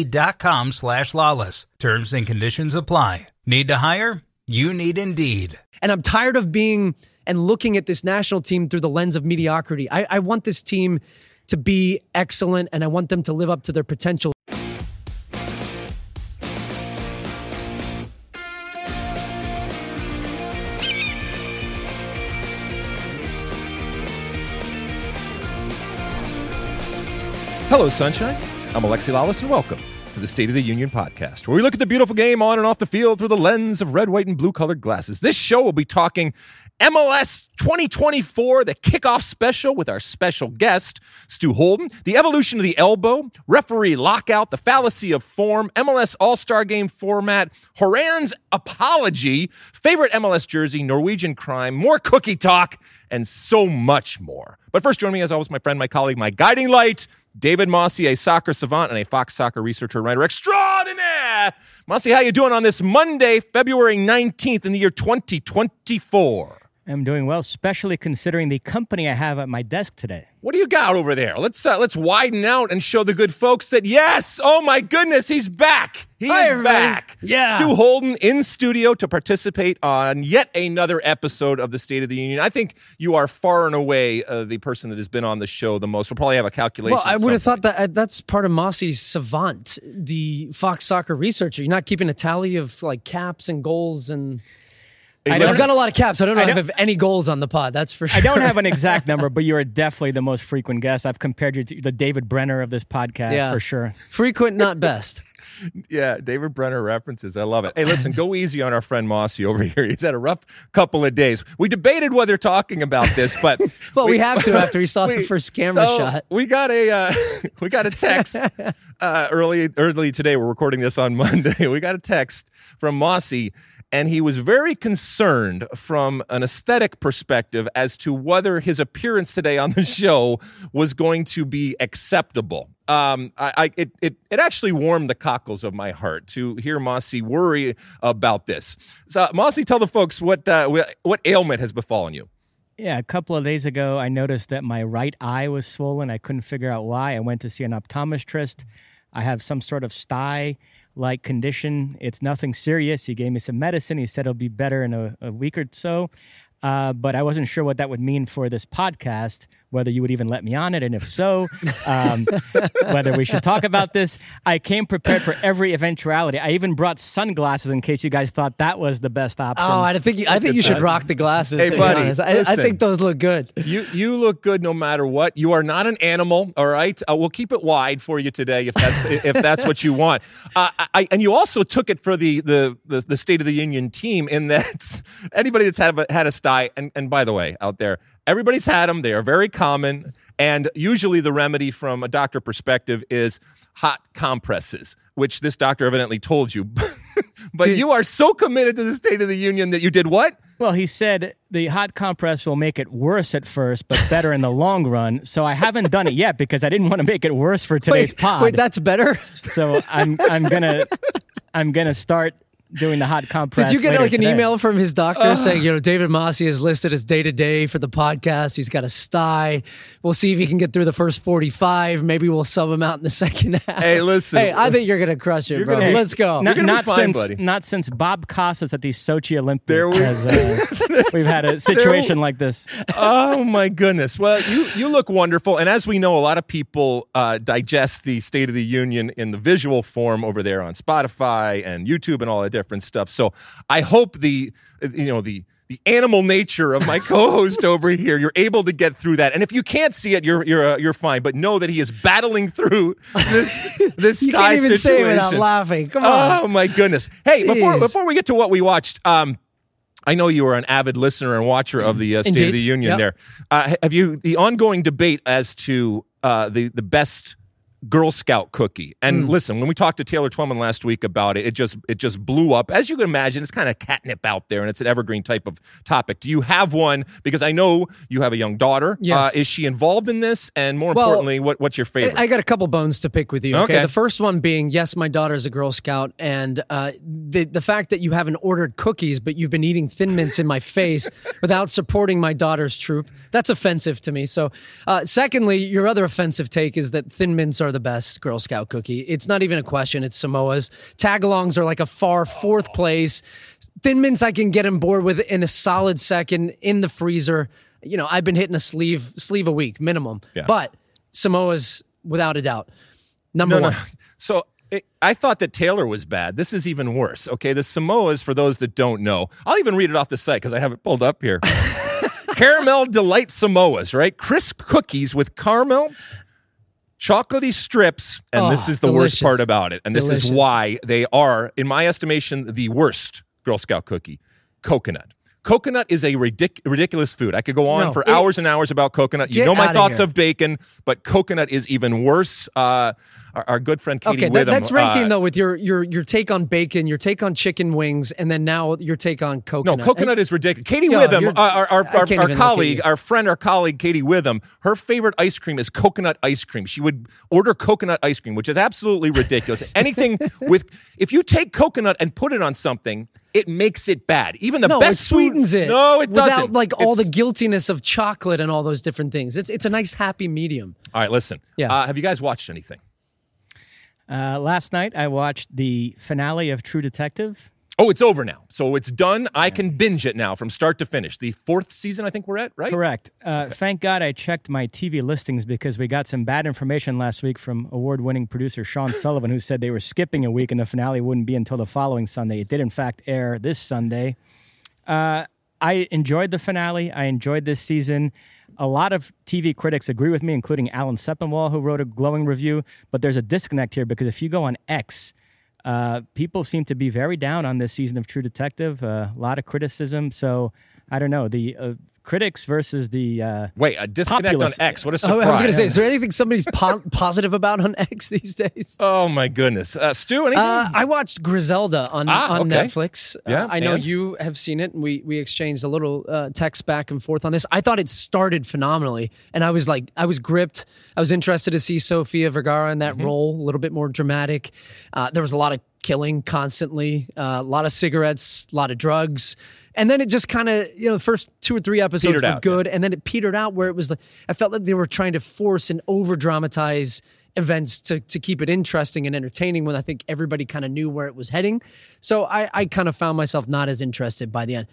Indeed.com slash lalas. Terms and conditions apply. Need to hire? You need Indeed. And I'm tired of being and looking at this national team through the lens of mediocrity. I, I want this team to be excellent and I want them to live up to their potential. Hello, Sunshine. I'm Alexi Lalas, and welcome to the State of the Union podcast, where we look at the beautiful game on and off the field through the lens of red, white, and blue colored glasses. This show will be talking MLS 2024, the kickoff special with our special guest, Stu Holden, the evolution of the elbow, referee lockout, the fallacy of form, MLS All Star Game format, Horan's apology, favorite MLS jersey, Norwegian crime, more cookie talk, and so much more. But first, join me as always, my friend, my colleague, my guiding light, David Mosse, a soccer savant and a Fox soccer researcher and writer extraordinaire. Mosse, how you doing on this Monday, February 19th in the year 2024? I'm doing well, especially considering the company I have at my desk today. What do you got over there? Let's uh, let's widen out and show the good folks that yes, oh my goodness, he's back. He Hi, is everybody. back. Yeah. Stu Holden in studio to participate on yet another episode of the State of the Union. I think you are far and away uh, the person that has been on the show the most. We'll probably have a calculation. Well, I would have thought that uh, that's part of Mosse's savant, the Fox soccer researcher. You're not keeping a tally of like caps and goals and. Hey, I've listen- done a lot of caps. I don't know I if I have any goals on the pod. That's for sure. I don't have an exact number, but you are definitely the most frequent guest. I've compared you to the David Brenner of this podcast Yeah. for sure. frequent, not best. Yeah, David Brenner references. I love it. Hey, listen, go easy on our friend Mosse over here. He's had a rough couple of days. We debated whether talking about this, but Well, we, have to after we saw the first camera so shot. We got a uh, we got a text uh, early early today. We're recording this on Monday. We got a text from Mosse, and he was very concerned from an aesthetic perspective as to whether his appearance today on the show was going to be acceptable. Um, I, I it, it it actually warmed the cockles of my heart to hear Mosse worry about this. So, Mosse, tell the folks what uh, what- what ailment has befallen you. Yeah, a couple of days ago, I noticed that my right eye was swollen. I couldn't figure out why. I went to see an optometrist. I have some sort of sty like condition. It's nothing serious. He gave me some medicine. He said it'll be better in a, a week or so. Uh, but I wasn't sure what that would mean for this podcast, whether you would even let me on it. And if so, um, whether we should talk about this. I came prepared for every eventuality. I even brought sunglasses in case you guys thought that was the best option. Oh, I think you, I think you should rock the glasses. Hey, to buddy, honest. I, I think those look good. You you look good no matter what. You are not an animal, all right. Uh, we'll keep it wide for you today if that's if that's what you want. Uh, I, and you also took it for the, the the the State of the Union team in that anybody that's had a, had a sty and and by the way out there, everybody's had them. They are very common, and usually the remedy from a doctor perspective is hot compresses, which this doctor evidently told you. but you are so committed to the State of the Union that you did what? Well, he said the hot compress will make it worse at first, but better in the long run. So I haven't done it yet because I didn't want to make it worse for today's Wait, pod. wait, that's better. so I'm I'm gonna I'm gonna start doing the hot compress. Did you get later like an today. email from his doctor saying, you know, David Mosse is listed as day to day for the podcast. He's got a sty. We'll see if he can get through the first 45. Maybe we'll sub him out in the second half. Hey, listen. Hey, I think you're going to crush it, You're bro. gonna- Let's go. Not, gonna be not fine, since buddy. not since Bob Costas at the Sochi Olympics There we- has uh, we've had a situation like this. oh my goodness. Well, you you look wonderful, and as we know, a lot of people uh, digest the State of the Union in the visual form over there on Spotify and YouTube and all that different stuff. So I hope the you know the the animal nature of my co-host over here. You're able to get through that, and if you can't see it, you're you're uh, you're fine. But know that he is battling through this this You tie can't even say it without situation. laughing. Come on. Oh my goodness! Hey, before Jeez. before we get to what we watched, um, I know you are an avid listener and watcher of the uh, State of the Union. Yep. There, uh, have you the ongoing debate as to uh, the the best Girl Scout cookie? And Hmm. listen, when we talked to Taylor Twellman last week about it, it just it just blew up. As you can imagine, it's kind of catnip out there, and it's an evergreen type of topic. Do you have one? Because I know you have a young daughter. Yes. Uh, is she involved in this? And more Well, importantly, what, what's your favorite? I got a couple bones to pick with you. Okay. Okay. The first one being yes, my daughter is a Girl Scout, and uh, the the fact that you haven't ordered cookies but you've been eating Thin Mints in my face without supporting my daughter's troop that's offensive to me. So, uh, secondly, your other offensive take is that Thin Mints are the best Girl Scout cookie. It's not even a question. It's Samoa's. Tagalongs are like a far fourth place. Thin Mints I can get on board with in a solid second in the freezer. You know, I've been hitting a sleeve sleeve a week minimum, Yeah. but Samoa's without a doubt number No, one. no. So it, I thought that Taylor was bad. This is even worse. Okay, the Samoas, for those that don't know, I'll even read it off the site because I have it pulled up here. caramel delight Samoas, right? Crisp cookies with caramel. Chocolatey strips, and this Oh, is the worst part about it. And this is why they are, in my estimation, the worst Girl Scout cookie coconut. Coconut is a ridic- ridiculous food. I could go on No, for it- hours and hours about coconut. You know my thoughts here. of bacon, but coconut is even worse. Uh, our, our good friend Katie Okay, that, Witham. that's ranking uh, though with your your your take on bacon, your take on chicken wings, and then now your take on coconut. No, coconut. coconut is ridiculous. Katie Yo, Witham, our, our, our, our even look at colleague, our friend, our colleague, Katie Witham, her favorite ice cream is coconut ice cream. She would order coconut ice cream, which is absolutely ridiculous. Anything with, if you take coconut and put it on something, it makes it bad. Even the no, best it sweetens food, it. No, it without doesn't. like all the guiltiness of chocolate and all those different things. It's it's a nice happy medium. All right, listen. Yeah. Uh, have you guys watched anything? Uh, last night, I watched the finale of True Detective. Oh, it's over now. So it's done. I can binge it now from start to finish. The fourth season, I think we're at, right? Correct. Uh, Thank God I checked my TV listings because we got some bad information last week from award winning producer Sean Sullivan, who said they were skipping a week and the finale wouldn't be until the following Sunday. It did, in fact, air this Sunday. Uh, I enjoyed the finale. I enjoyed this season. A lot of TV critics agree with me, including Alan Sepinwall, who wrote a glowing review. But there's a disconnect here because if you go on X, uh, people seem to be very down on this season of True Detective. Uh, a lot of criticism. So I don't know the uh, critics versus the. Uh, Wait, a disconnect Populace. on X. What a Oh, surprise. I was going to say, is there anything somebody's po- positive about on X these days? Oh, my goodness. Uh, Stu, anything? Uh, I watched Griselda on, Ah, on okay. Netflix. Uh, Yeah, I know and? you have seen it, and we we exchanged a little uh, text back and forth on this. I thought it started phenomenally, and I was like, I was gripped. I was interested to see Sofia Vergara in that Mm-hmm. role, a little bit more dramatic. Uh, there was a lot of killing constantly, uh, a lot of cigarettes, a lot of drugs. And then it just kind of, you know, the first two or three episodes Petered were out, good, and then it petered out where it was like I felt like they were trying to force and over dramatize events to to keep it interesting and entertaining when I think everybody kind of knew where it was heading. So I I kind of found myself not as interested by the end.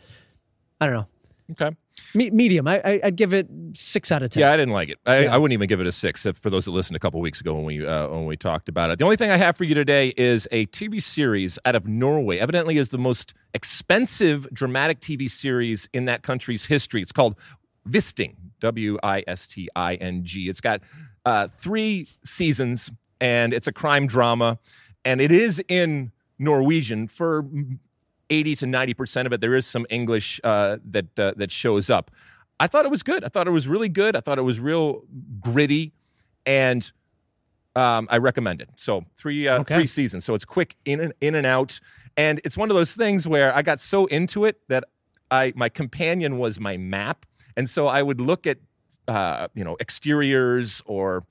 I don't know. okay. Me- medium. I, I'd give it six out of ten. Yeah, I didn't like it. I, I wouldn't even give it a six. For those that listened a couple weeks ago when we uh, when we talked about it. The only thing I have for you today is a TV series out of Norway. Evidently, is the most expensive dramatic TV series in that country's history. It's called Visting. W I S T I N G. It's got uh, three seasons, and it's a crime drama, and it is in Norwegian for 80 to 90 percent of it there is some english uh, that uh, that shows up. I thought it was good. I thought it was really good. I thought it was real gritty and um, i recommend it. So three uh, Okay. three seasons. So it's quick in and in and out. And it's one of those things where i got so into it that i my companion was my map. And so i would look at uh, you know exteriors or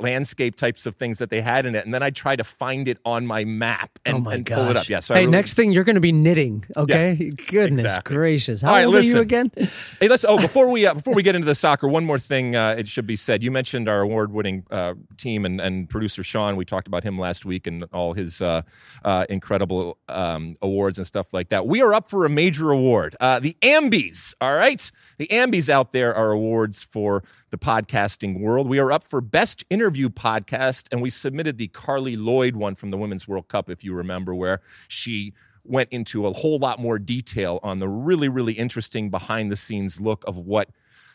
landscape types of things that they had in it and then i'd try to find it on my map and, oh my and pull it up yeah so hey, really- next thing you're going to be knitting. Okay. Goodness exactly. gracious. How All right, old are you again? Hey, let's. Oh, before we uh, before we get into the soccer, one more thing. Uh, it should be said. You mentioned our award-winning uh, team and, and producer Sean. We talked about him last week and all his uh, uh, incredible um, awards and stuff like that. We are up for a major award. Uh, the Ambies. All right, the Ambies out there are awards for the podcasting world. We are up for best interview podcast, and we submitted the Carli Lloyd one from the Women's World Cup, if you remember, where she went into a whole lot more detail on the really, really interesting behind the scenes look of what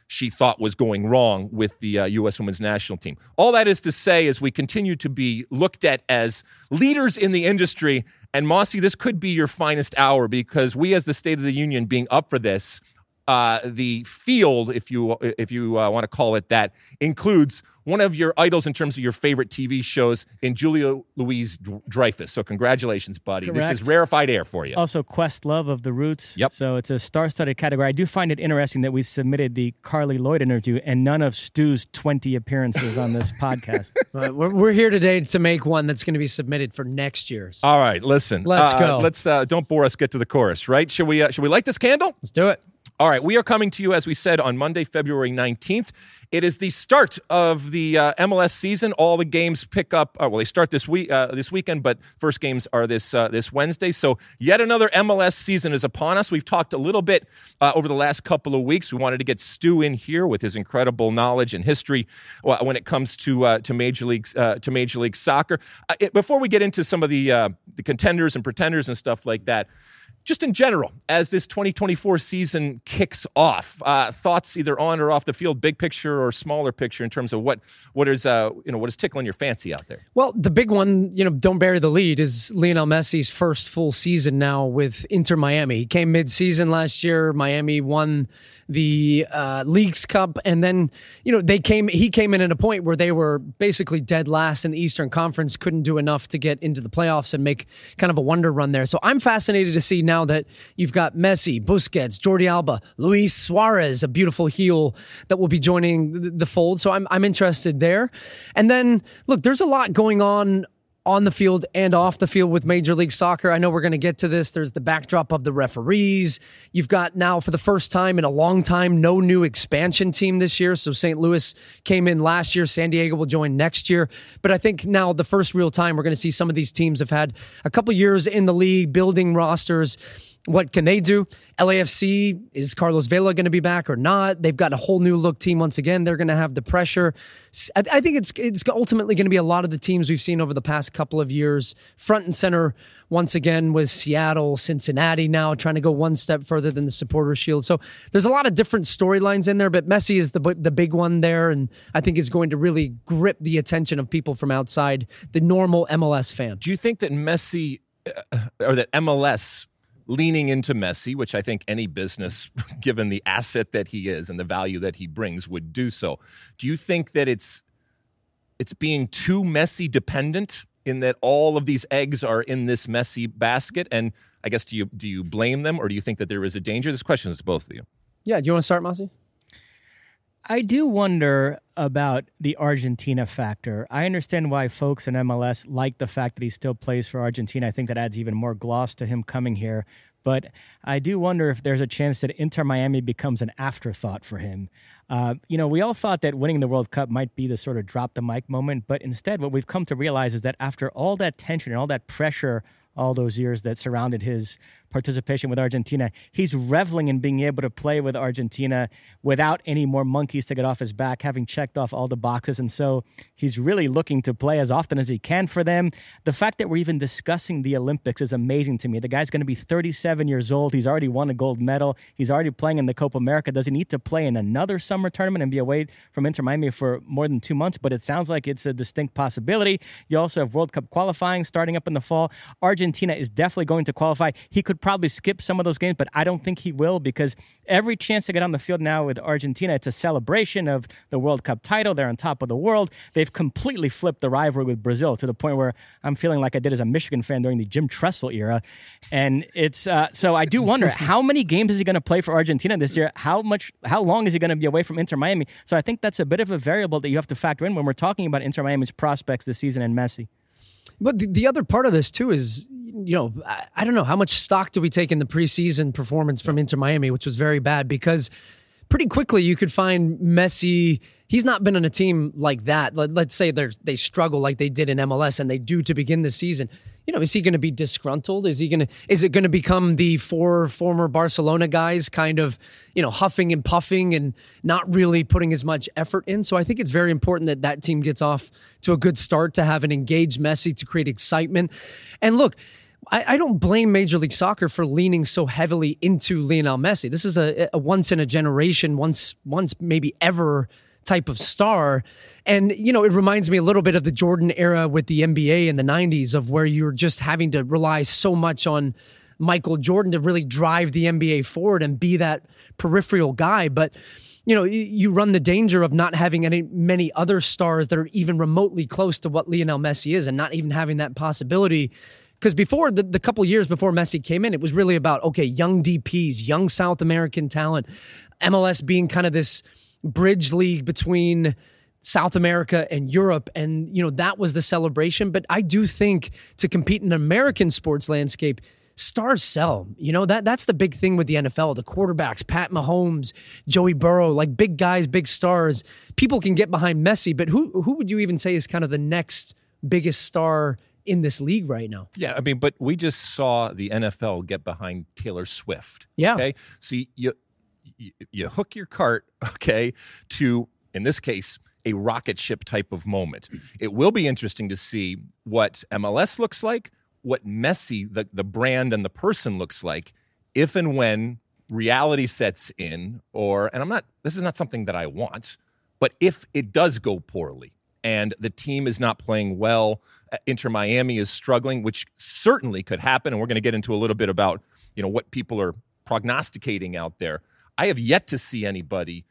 she thought was going wrong with the uh, U.S. women's national team. All that is to say, as we continue to be looked at as leaders in the industry, and Mosse, this could be your finest hour because we, as the State of the Union, being up for this, uh, the field, if you if you uh, want to call it that, includes one of your idols in terms of your favorite TV shows in Julia Louise Dreyfus. So congratulations, buddy. Correct. This is rarefied air for you. Also, Questlove of the Roots. Yep. So it's a star-studded category. I do find it interesting that we submitted the Carli Lloyd interview and none of Stu's 20 appearances on this podcast. We're, we're here today to make one that's going to be submitted for next year. So All right, listen. Let's uh, go. Let's uh, don't bore us. Get to the chorus, right? Should we? Uh, should we light this candle? let's do it. All right, we are coming to you as we said on Monday, February nineteenth. It is the start of the uh, MLS season. All the games pick up. Uh, well, they start this week, uh, this weekend, but first games are this uh, this Wednesday. So yet another MLS season is upon us. We've talked a little bit uh, over the last couple of weeks. We wanted to get Stu in here with his incredible knowledge and history uh, when it comes to to major league to major league soccer. It- before we get into some of the the contenders and pretenders and stuff like that just in general, as this 2024 season kicks off, uh, thoughts either on or off the field, big picture or smaller picture, in terms of what what is uh, you know what is tickling your fancy out there. Well, the big one, you know, don't bury the lead, is Lionel Messi's first full season now with Inter Miami. He came mid-season last year. Miami won the uh, Leagues Cup, and then you know they came. He came in at a point where they were basically dead last in the Eastern Conference, couldn't do enough to get into the playoffs and make kind of a wonder run there. So I'm fascinated to see now that you've got Messi, Busquets, Jordi Alba, Luis Suarez, a beautiful heel that will be joining the fold. So I'm I'm interested there. And then look, there's a lot going on on the field and off the field with Major League Soccer. I know we're going to get to this. There's the backdrop of the referees. You've got now, for the first time in a long time, no new expansion team this year. So St. Louis came in last year. San Diego will join next year. But I think now, the first real time, we're going to see some of these teams have had a couple years in the league building rosters. What can they do? LAFC, is Carlos Vela going to be back or not? They've got a whole new look team once again. They're going to have the pressure. I think it's it's ultimately going to be a lot of the teams we've seen over the past couple of years, front and center once again with Seattle, Cincinnati now trying to go one step further than the supporter shield. So there's a lot of different storylines in there, but Messi is the the big one there, and I think is going to really grip the attention of people from outside the normal MLS fan. Do you think that Messi uh, or that MLS leaning into Messi, which I think any business, given the asset that he is and the value that he brings, would do so? Do you think that it's it's being too Messi dependent in that all of these eggs are in this Messi basket? And I guess do you do you blame them or do you think that there is a danger? This question is to both of you. Yeah, do you want to start, Mosse? I do wonder about the Argentina factor. I understand why folks in MLS like the fact that he still plays for Argentina. I think that adds even more gloss to him coming here. But I do wonder if there's a chance that Inter Miami becomes an afterthought for him. Uh, you know, we all thought that winning the World Cup might be the sort of drop the mic moment, but instead, what we've come to realize is that after all that tension and all that pressure all those years that surrounded his participation with Argentina. He's reveling in being able to play with Argentina without any more monkeys to get off his back, having checked off all the boxes. And so he's really looking to play as often as he can for them. The fact that we're even discussing the Olympics is amazing to me. The guy's going to be 37 years old. He's already won a gold medal. He's already playing in the Copa America. Does he need to play in another summer tournament and be away from Inter Miami for more than two months? But it sounds like it's a distinct possibility. You also have World Cup qualifying starting up in the fall. Argentina is definitely going to qualify. He could probably skip some of those games, but I don't think he will because every chance to get on the field now with Argentina, it's a celebration of the World Cup title. They're on top of the world. They've completely flipped the rivalry with Brazil to the point where I'm feeling like I did as a Michigan fan during the Jim Tressel era. And it's uh, so I do wonder how many games is he going to play for Argentina this year? How much, how long is he going to be away from Inter Miami? So I think that's a bit of a variable that you have to factor in when we're talking about Inter Miami's prospects this season and Messi. But the, the other part of this too is, you know, I, I don't know how much stock do we take in the preseason performance from Inter Miami, which was very bad because pretty quickly you could find Messi. He's not been on a team like that. Let, let's say they they struggle like they did in MLS and they do to begin the season. You know, is he going to be disgruntled? Is he going to? Is it going to become the four former Barcelona guys, kind of, you know, huffing and puffing and not really putting as much effort in? So I think it's very important that that team gets off to a good start to have an engaged Messi to create excitement. And look, I, I, don't blame Major League Soccer for leaning so heavily into Lionel Messi. This is a, a once in a generation, once once maybe ever type of star. And, you know, it reminds me a little bit of the Jordan era with the NBA in the 90s of where you're just having to rely so much on Michael Jordan to really drive the NBA forward and be that peripheral guy. But, you know, you run the danger of not having any many other stars that are even remotely close to what Lionel Messi is and not even having that possibility because before the, the couple years before Messi came in, it was really about okay, young DPS, young South American talent, MLS being kind of this bridge league between South America and Europe, and you know that was the celebration. But I do think to compete in American sports landscape, stars sell. You know that that's the big thing with the NFL. The quarterbacks, Pat Mahomes, Joey Burrow, like big guys, big stars. People can get behind Messi, but who who would you even say is kind of the next biggest star? in this league right now. Yeah, I mean, but we just saw the NFL get behind Taylor Swift. Yeah. Okay. So you you, hook your cart, okay, to in this case a rocket ship type of moment. It will be interesting to see what MLS looks like, what Messi, the, the brand and the person looks like, if and when reality sets in, or and I'm not this is not something that I want, but if it does go poorly and the team is not playing well, uh, Inter Miami is struggling, which certainly could happen. And we're going to get into a little bit about you know what people are prognosticating out there. I have yet to see anybody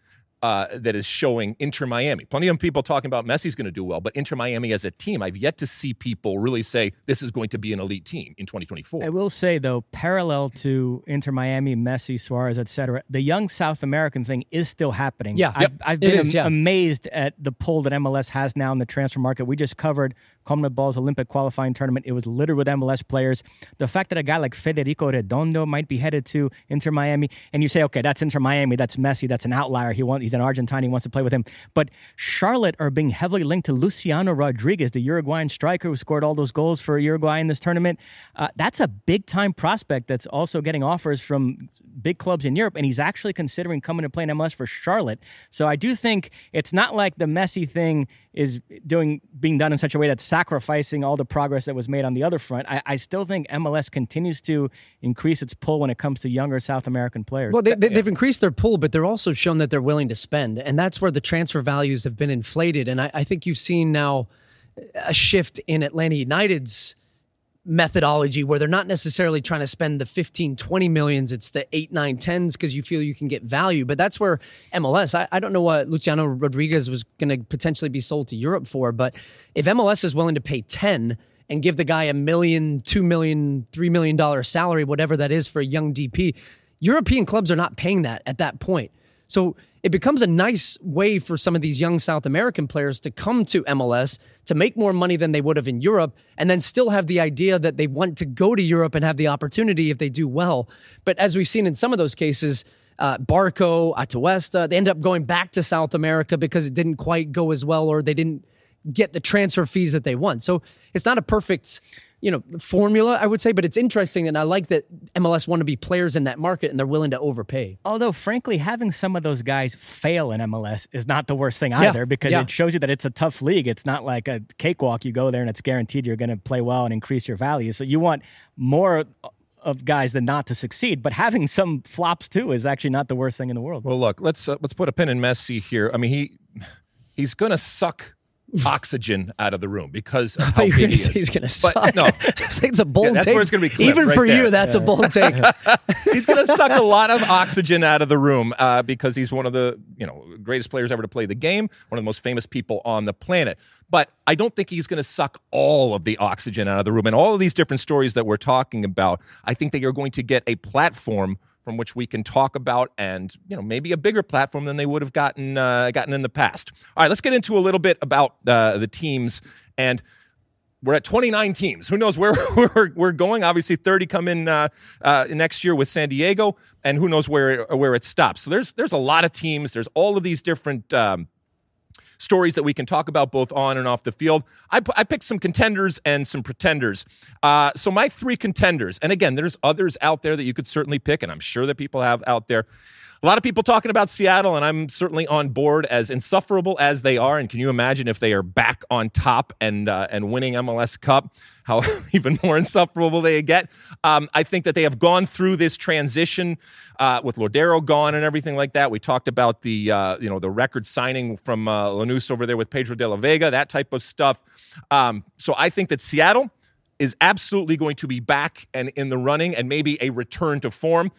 uh, that is showing Inter Miami. Plenty of people talking about Messi's going to do well, but Inter Miami as a team, I've yet to see people really say this is going to be an elite team in 2024. I will say though, parallel to Inter Miami, Messi, Suarez, etc., the young South American thing is still happening. Yeah, I've, I've been is, am- yeah. amazed at the pull that MLS has now in the transfer market. We just covered CONMEBOL's Olympic qualifying tournament. It was littered with MLS players. The fact that a guy like Federico Redondo might be headed to Inter Miami, and you say, okay, that's Inter Miami, that's Messi, that's an outlier. He want, he's an Argentine, he wants to play with him. But Charlotte are being heavily linked to Luciano Rodriguez, the Uruguayan striker who scored all those goals for Uruguay in this tournament. Uh, that's a big time prospect that's also getting offers from big clubs in Europe, and he's actually considering coming to play in MLS for Charlotte. So I do think it's not like the Messi thing is doing being done in such a way that's sacrificing all the progress that was made on the other front. I, I still think MLS continues to increase its pull when it comes to younger South American players. Well, they, have they, increased their pull, but they're also shown that they're willing to spend, and that's where the transfer values have been inflated. And I, I think you've seen now a shift in Atlanta United's methodology where they're not necessarily trying to spend the 15 20 millions. It's the 8 9 10s because you feel you can get value. But that's where mls I, I don't know what luciano rodriguez was going to potentially be sold to europe for but if mls is willing to pay 10 and give the guy a million two million three million dollar salary whatever that is for a young dp european clubs are not paying that at that point. So it becomes a nice way for some of these young South American players to come to MLS to make more money than they would have in Europe and then still have the idea that they want to go to Europe and have the opportunity if they do well. But as we've seen in some of those cases, uh, Barco, Atuesta, they end up going back to South America because it didn't quite go as well or they didn't get the transfer fees that they want. So it's not a perfect you know formula i would say but it's interesting and i like that mls want to be players in that market and they're willing to overpay. Although frankly having some of those guys fail in mls is not the worst thing either yeah, because yeah. it shows you that it's a tough league. It's not like a cakewalk you go there and it's guaranteed you're going to play well and increase your value. So you want more of guys than not to succeed but having some flops too is actually not the worst thing in the world. Well look let's uh, let's put a pin in messi here. I mean he he's going to suck oxygen out of the room because of how big he is. He's going to suck. But, no, it's a bold yeah, that's take. Where it's going to be Even right for there. you, that's yeah. a bold take. he's going to suck a lot of oxygen out of the room uh, because he's one of the you know greatest players ever to play the game, one of the most famous people on the planet. But I don't think he's going to suck all of the oxygen out of the room. And all of these different stories that we're talking about, I think that you're going to get a platform from which we can talk about and you know maybe a bigger platform than they would have gotten uh, gotten in the past. All right, let's get into a little bit about uh, the teams and. We're at 29 teams. Who knows where we're, going? Obviously, 30 come in uh, uh, next year with San Diego, and who knows where where it stops. So there's there's a lot of teams. There's all of these different um, stories that we can talk about both on and off the field. I, I picked some contenders and some pretenders. Uh, so my three contenders, and again, there's others out there that you could certainly pick, and I'm sure that people have out there. A lot of people talking about Seattle, and I'm certainly on board. As insufferable as they are, and can you imagine if they are back on top and uh, and winning MLS Cup? How even more insufferable they get. Um, I think that they have gone through this transition uh, with Lodeiro gone and everything like that. We talked about the uh, you know the record signing from uh, Lanús over there with Pedro de la Vega, that type of stuff. Um, so I think that Seattle is absolutely going to be back and in the running, and maybe a return to form.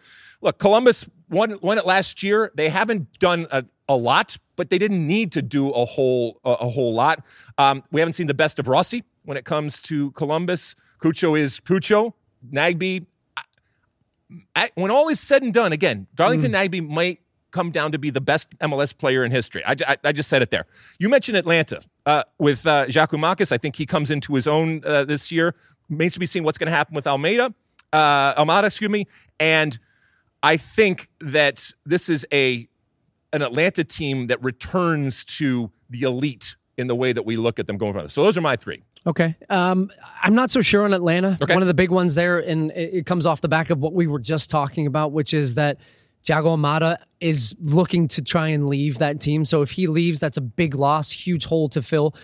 Look, Columbus won, won it last year. They haven't done a, a lot, but they didn't need to do a whole a, a whole lot. Um, we haven't seen the best of Rossi when it comes to Columbus. Cucho is Cucho. Nagbe, I, when all is said and done, again, Darlington mm. Nagbe might come down to be the best MLS player in history. I, I, I just said it there. You mentioned Atlanta uh, with uh, Giakoumakis. I think he comes into his own uh, this year. Remains to be seen what's going to happen with Almeida, uh, Almada, excuse me, and – I think that this is a an Atlanta team that returns to the elite in the way that we look at them going forward. So those are my three. Okay. Um, I'm not so sure on Atlanta. Okay. One of the big ones there, and it comes off the back of what we were just talking about, which is that Thiago Almada is looking to try and leave that team. So if he leaves, that's a big loss, huge hole to fill.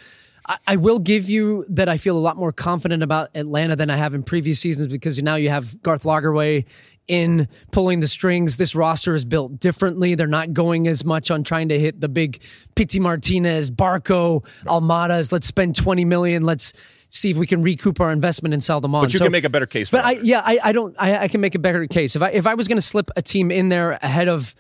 I, I will give you that I feel a lot more confident about Atlanta than I have in previous seasons because now you have Garth Lagerwey in pulling the strings. This roster is built differently. They're not going as much on trying to hit the big Pity Martinez, Barco, Almadas. Let's spend 20 million. Let's see if we can recoup our investment and sell them on. But you so, can make a better case. but I, yeah, I, I don't. I, I, can make a better case if I if I was going to slip a team in there ahead of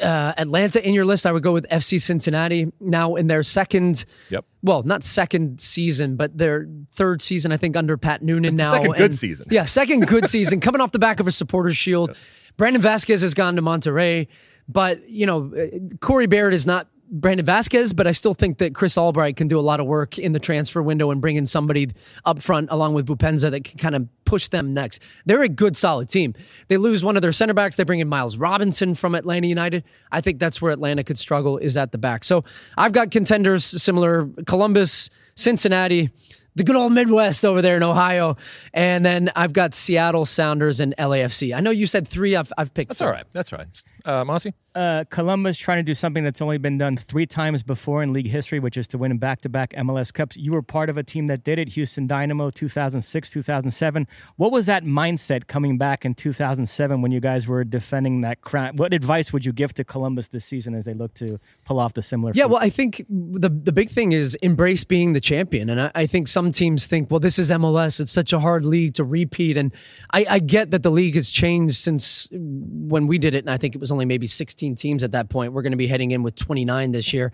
uh, Atlanta in your list, I would go with FC Cincinnati. Now in their second, yep. well, not second season, but their third season, I think under Pat Noonan it's now. Second good and, season, yeah, second good season, coming off the back of a Supporters Shield. Yep. Brandon Vazquez has gone to Monterrey, but you know Corey Baird is not Brandon Vazquez, but I still think that Chris Albright can do a lot of work in the transfer window and bring in somebody up front along with Boupendza that can kind of push them next. They're a good, solid team. They lose one of their center backs. They bring in Miles Robinson from Atlanta United. I think that's where Atlanta could struggle is at the back. So I've got contenders similar Columbus, Cincinnati the good old Midwest over there in Ohio. And then I've got Seattle Sounders and LAFC. I know you said three. I've, I've picked That's all right. That's right. Uh, Mosse? Uh, Columbus trying to do something that's only been done three times before in league history, which is to win back to back MLS Cups. You were part of a team that did it, Houston Dynamo 2006, 2007. What was that mindset coming back in 2007 when you guys were defending that crown? What advice would you give to Columbus this season as they look to pull off the similar? Yeah, feat? well, I think the, the big thing is embrace being the champion. And I, I, think some teams think, well, this is MLS. It's such a hard league to repeat. And I, I get that the league has changed since when we did it. And I think it was only maybe 16 teams at that point. We're going to be heading in with 29 this year.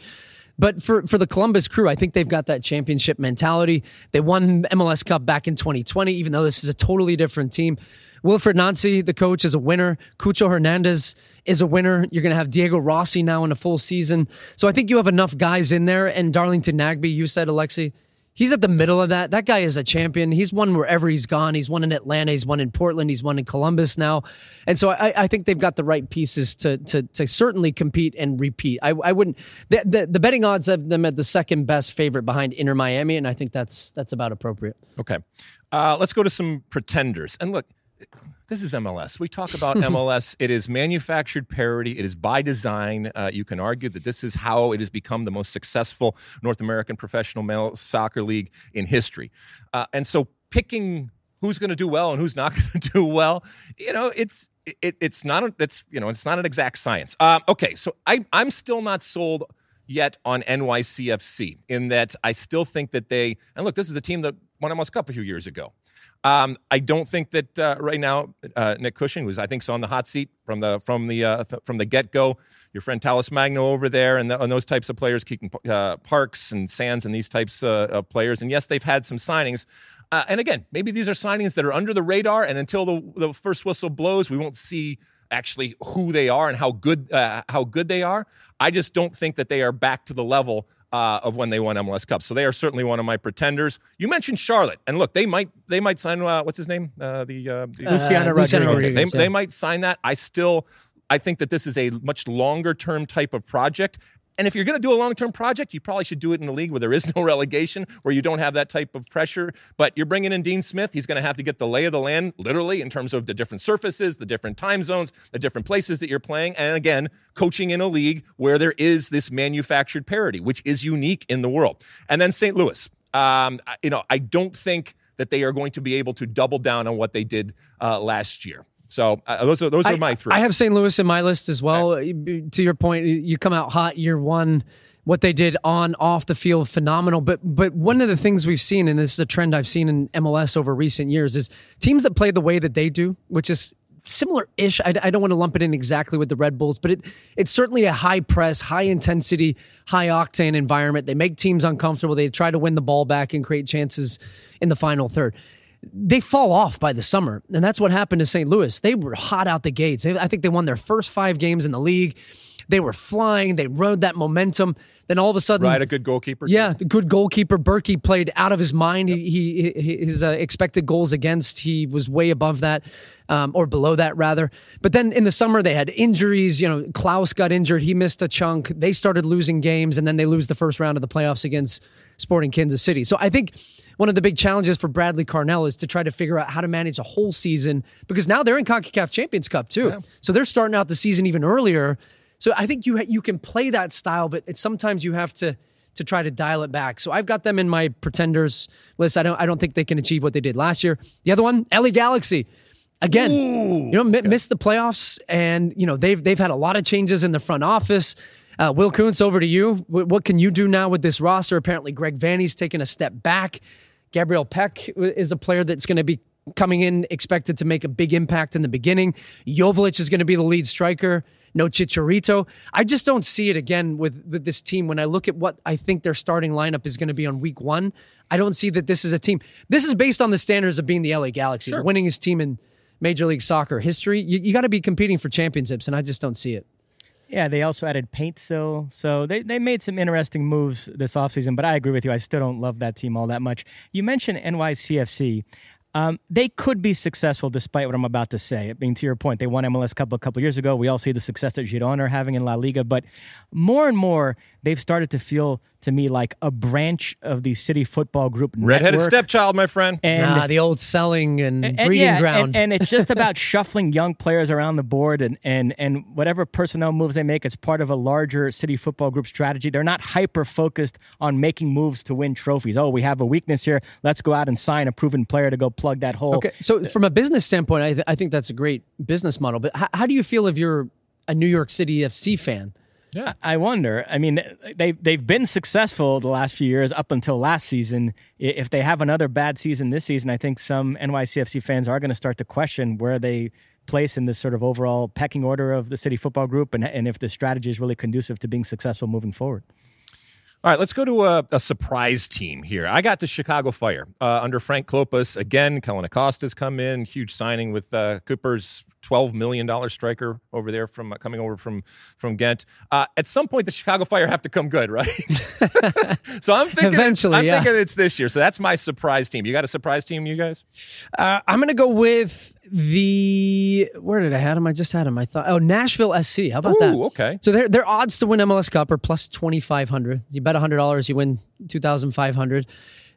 But for, for the Columbus crew, I think they've got that championship mentality. They won MLS Cup back in 2020, even though this is a totally different team. Wilfried Nancy, the coach, is a winner. Cucho Hernandez is a winner. You're going to have Diego Rossi now in a full season. So I think you have enough guys in there. And Darlington Nagbe, you said, Alexi, He's at the middle of that. That guy is a champion. He's won wherever he's gone. He's won in Atlanta. He's won in Portland. He's won in Columbus now. And so I, I think they've got the right pieces to to, to certainly compete and repeat. I, I wouldn't the, the, the betting odds have them at the second best favorite behind Inter Miami, and I think that's that's about appropriate. Okay, uh, let's go to some pretenders. And look, this is MLS. We talk about MLS. It is manufactured parity. It is by design. Uh, you can argue that this is how it has become the most successful North American professional male soccer league in history. Uh, and so picking who's going to do well and who's not going to do well, you know, it's it, it's not a, it's you know it's not an exact science. Uh, okay, so I I'm still not sold yet on NYCFC in that I still think that they and look, this is a team that won MLS Cup a few years ago. Um, I don't think that uh, right now uh, Nick Cushing, who's I think is on the hot seat from the from the uh, th- from the get go. Your friend Talles Magno over there, and, the, and those types of players, Keegan uh, Parks and Sands, and these types uh, of players. And yes, they've had some signings. Uh, and again, maybe these are signings that are under the radar, and until the, the first whistle blows, we won't see actually who they are and how good how good they are. I just don't think that they are back to the level uh, of when they won MLS Cup. So they are certainly one of my pretenders. You mentioned Charlotte, and look, they might they might sign uh, what's his name, uh, the, uh, the Luciano, Luciano Rodriguez. They, yeah. they might sign that. I still I think that this is a much longer term type of project. And if you're going to do a long term project, you probably should do it in a league where there is no relegation, where you don't have that type of pressure. But you're bringing in Dean Smith. He's going to have to get the lay of the land, literally, in terms of the different surfaces, the different time zones, the different places that you're playing. And again, coaching in a league where there is this manufactured parity, which is unique in the world. And then St. Louis. Um, you know, I don't think that they are going to be able to double down on what they did uh, last year. So uh, those are those are I, my three. I have St. Louis in my list as well. To your point, you come out hot year one. What they did on off the field, phenomenal. But but one of the things we've seen, and this is a trend I've seen in MLS over recent years, is teams that play the way that they do, which is similar-ish. I, I, don't want to lump it in exactly with the Red Bulls, but it it's certainly a high press, high intensity, high octane environment. They make teams uncomfortable. They try to win the ball back and create chances in the final third. They fall off by the summer, and that's what happened to St. Louis. They were hot out the gates. I think they won their first five games in the league. They were flying. They rode that momentum. Then all of a sudden, right, a good goalkeeper. Yeah, the good goalkeeper. Bürki played out of his mind. He, he his uh, expected goals against he was way above that, um, or below that rather. But then in the summer they had injuries. You know, Klauss got injured. He missed a chunk. They started losing games, and then they lose the first round of the playoffs against Sporting Kansas City. So I think one of the big challenges for Bradley Carnell is to try to figure out how to manage a whole season because now they're in CONCACAF Champions Cup too. Yeah. So they're starting out the season even earlier. So I think you you can play that style, but it's, sometimes you have to to try to dial it back. So I've got them in my pretenders list. I don't I don't think they can achieve what they did last year. The other one, LA Galaxy. Again, Ooh, you know, okay. missed the playoffs, and you know they've they've had a lot of changes in the front office. Uh, Will Kuntz, over to you. What can you do now with this roster? Apparently, Greg Vanney's taken a step back. Gabriel Pec is a player that's going to be coming in expected to make a big impact in the beginning. Joveljic is going to be the lead striker. No Chicharito. I just don't see it again with, with this team. When I look at what I think their starting lineup is going to be on week one, I don't see that this is a team. This is based on the standards of being the LA Galaxy, sure. the winningest team in Major League Soccer history. You, you got to be competing for championships, and I just don't see it. Yeah, they also added Paintsil. So they, they made some interesting moves this offseason, but I agree with you. I still don't love that team all that much. You mentioned NYCFC. Um, they could be successful despite what I'm about to say. I mean, to your point, they won MLS Cup a couple years ago. We all see the success that Girona are having in La Liga, but more and more they've started to feel to me like a branch of the city football group. Redheaded stepchild, my friend. And ah, the old selling and, and breeding yeah, ground. And, and it's just about shuffling young players around the board and, and, and whatever personnel moves they make, it's part of a larger city football group strategy. They're not hyper focused on making moves to win trophies. Oh, we have a weakness here. Let's go out and sign a proven player to go plug that hole. Okay. So, from a business standpoint, I, th- I think that's a great business model. But how, how do you feel if you're a New York City FC fan? Yeah. I wonder. I mean, they they've been successful the last few years up until last season. If they have another bad season this season, I think some NYCFC fans are going to start to question where they place in this sort of overall pecking order of the city football group and, and if the strategy is really conducive to being successful moving forward. All right, let's go to a, a, surprise team here. I got the Chicago Fire uh, under Frank Klopas. Again, Kellyn Acosta's come in, huge signing with uh, Cuypers twelve million dollar striker over there from uh, coming over from from Ghent. Uh, at some point, the Chicago Fire have to come good, right? so I'm thinking eventually. I'm yeah. thinking it's this year. So that's my surprise team. You got a surprise team, you guys? Uh, I'm going to go with the where did I have him? I just had him. I thought oh Nashville SC. How about Ooh, that? Okay. So their their odds to win MLS Cup are plus twenty five hundred. You bet hundred dollars, you win two thousand five hundred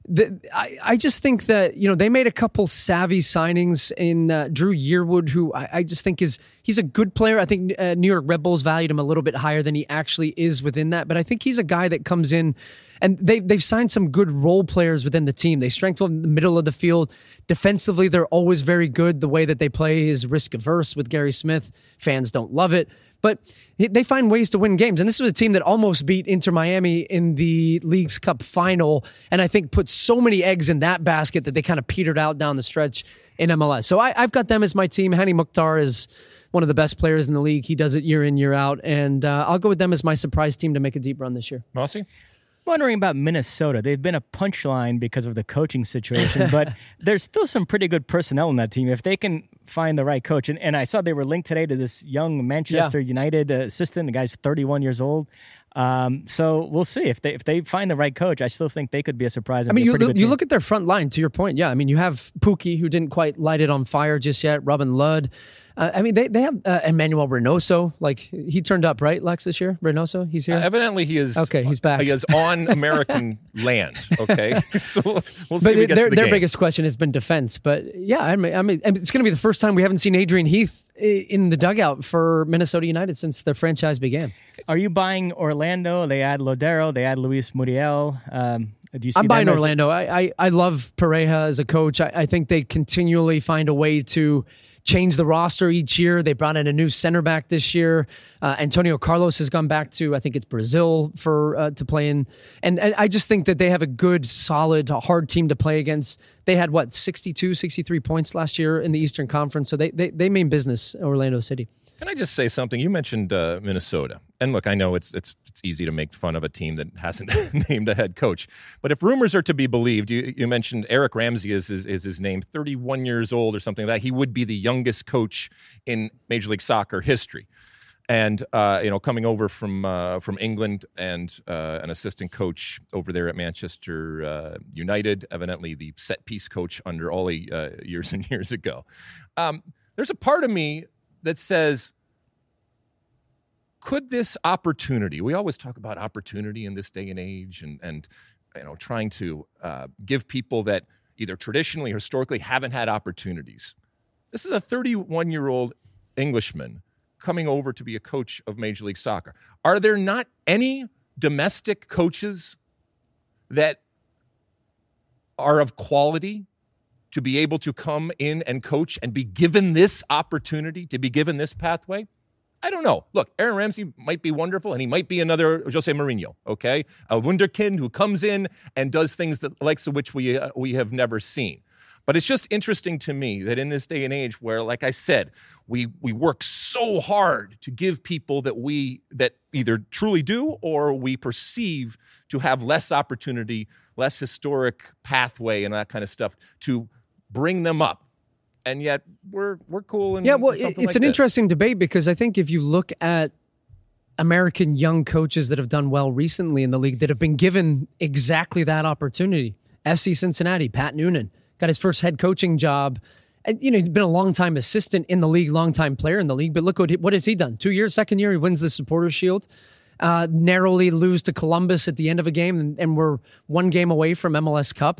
the, I, I just think that you know they made a couple savvy signings in uh, Dru Yearwood, who I, I, just think is he's a good player. I think uh, New York Red Bulls valued him a little bit higher than he actually is within that. But I think he's a guy that comes in, and they they've signed some good role players within the team. They strengthen the middle of the field defensively. They're always very good. The way that they play is risk averse with Gary Smith. Fans don't love it but they find ways to win games. And this was a team that almost beat Inter Miami in the League's Cup final, and I think put so many eggs in that basket that they kind of petered out down the stretch in MLS. So I, have got them as my team. Hany Mukhtar is one of the best players in the league. He does it year in, year out, and uh, I'll go with them as my surprise team to make a deep run this year. Mosse? Wondering about Minnesota. They've been a punchline because of the coaching situation, but there's still some pretty good personnel in that team. If they can find the right coach, and, and I saw they were linked today to this young Manchester yeah. United assistant. The guy's 31 years old. Um, so we'll see if they if they find the right coach. I still think they could be a surprise. I mean, you look, you look at their front line. To your point, yeah. I mean, you have Pukki who didn't quite light it on fire just yet. Robin Lod. Uh, I mean, they, they have uh, Emmanuel Reynoso. Like he turned up, right, Lex, this year? Reynoso, he's here. Uh, evidently, he is Okay, he's back. He is on American land. Okay, so we'll see but if he gets their, to the their game. biggest question has been defense. But yeah, I mean, I mean it's going to be the first time we haven't seen Adrian Heath in the dugout for Minnesota United since the franchise began. Are you buying Orlando? They add Lodeiro. They add Luis Muriel. Um, do you see I'm buying Orlando. I, I, I love Pareja as a coach. I, I think they continually find a way to change the roster each year. They brought in a new center back this year. Uh, Antonio Carlos has gone back to I think it's Brazil for uh, to play in, and, and I just think that they have a good, solid, hard team to play against. They had what 62, 63 points last year in the Eastern Conference, so they they, they mean business. Orlando City. Can I just say something? You mentioned uh, Minnesota, and look, I know it's it's it's easy to make fun of a team that hasn't named a head coach, but if rumors are to be believed, you you mentioned Eric Ramsay is is, is his name, 31 years old or something like that. He would be the youngest coach in Major League Soccer history, and uh, you know, coming over from uh, from England and uh, an assistant coach over there at Manchester uh, United, evidently the set piece coach under Ole uh, years and years ago. Um, there's a part of me that says could this opportunity we always talk about opportunity in this day and age and and you know trying to uh, give people that either traditionally or historically haven't had opportunities. This is a 31 year old englishman coming over to be a coach of major league soccer. Are there not any domestic coaches that are of quality to be able to come in and coach and be given this opportunity, to be given this pathway? I don't know. Look, Aaron Ramsey might be wonderful, and he might be another Jose Mourinho. Okay, a wunderkind who comes in and does things that likes of which we uh, we have never seen. But it's just interesting to me that in this day and age, where, like I said, we we work so hard to give people that we that either truly do or we perceive to have less opportunity, less historic pathway, and that kind of stuff to bring them up. And yet we're we're cool and Yeah, well, it's like an this. interesting debate because I think if you look at American young coaches that have done well recently in the league that have been given exactly that opportunity, FC Cincinnati, Pat Noonan got his first head coaching job. And, you know, he's been a long time assistant in the league, long time player in the league. But look what he, what has he done? Two years, second year, he wins the Supporters Shield. Uh, narrowly lose to Columbus at the end of a game, and, and we're one game away from MLS Cup.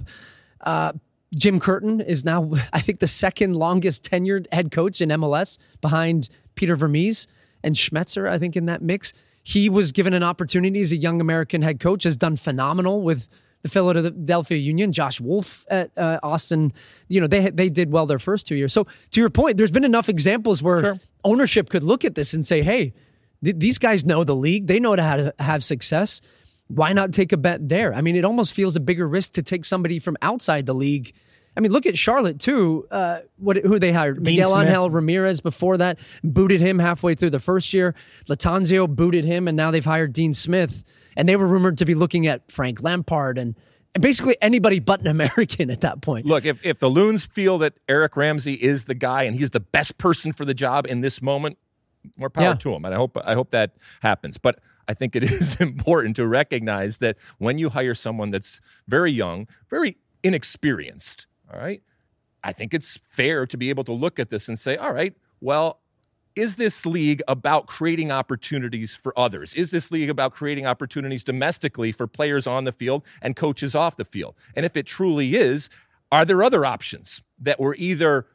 Uh, Jim Curtin is now, I think, the second longest tenured head coach in MLS behind Peter Vermes and Schmetzer, I think, in that mix. He was given an opportunity as a young American head coach, has done phenomenal with the Philadelphia Union. Josh Wolff at uh, Austin, you know, they they did well their first two years. So to your point, there's been enough examples where Sure. ownership could look at this and say, hey, th- these guys know the league. They know how to have success. Why not take a bet there? I mean, it almost feels a bigger risk to take somebody from outside the league. I mean, look at Charlotte too. Uh, what who they hired? Dean Miguel Smith. Angel Ramirez before that booted him halfway through the first year. Lattanzio booted him, and now they've hired Dean Smith. And they were rumored to be looking at Frank Lampard and, and basically anybody but an American at that point. Look, if, if the Loons feel that Eric Ramsay is the guy and he's the best person for the job in this moment, more power Yeah. to him. And I hope I hope that happens. But I think it is important to recognize that when you hire someone that's very young, very inexperienced, all right, I think it's fair to be able to look at this and say, all right, well, is this league about creating opportunities for others? Is this league about creating opportunities domestically for players on the field and coaches off the field? And if it truly is, are there other options that were either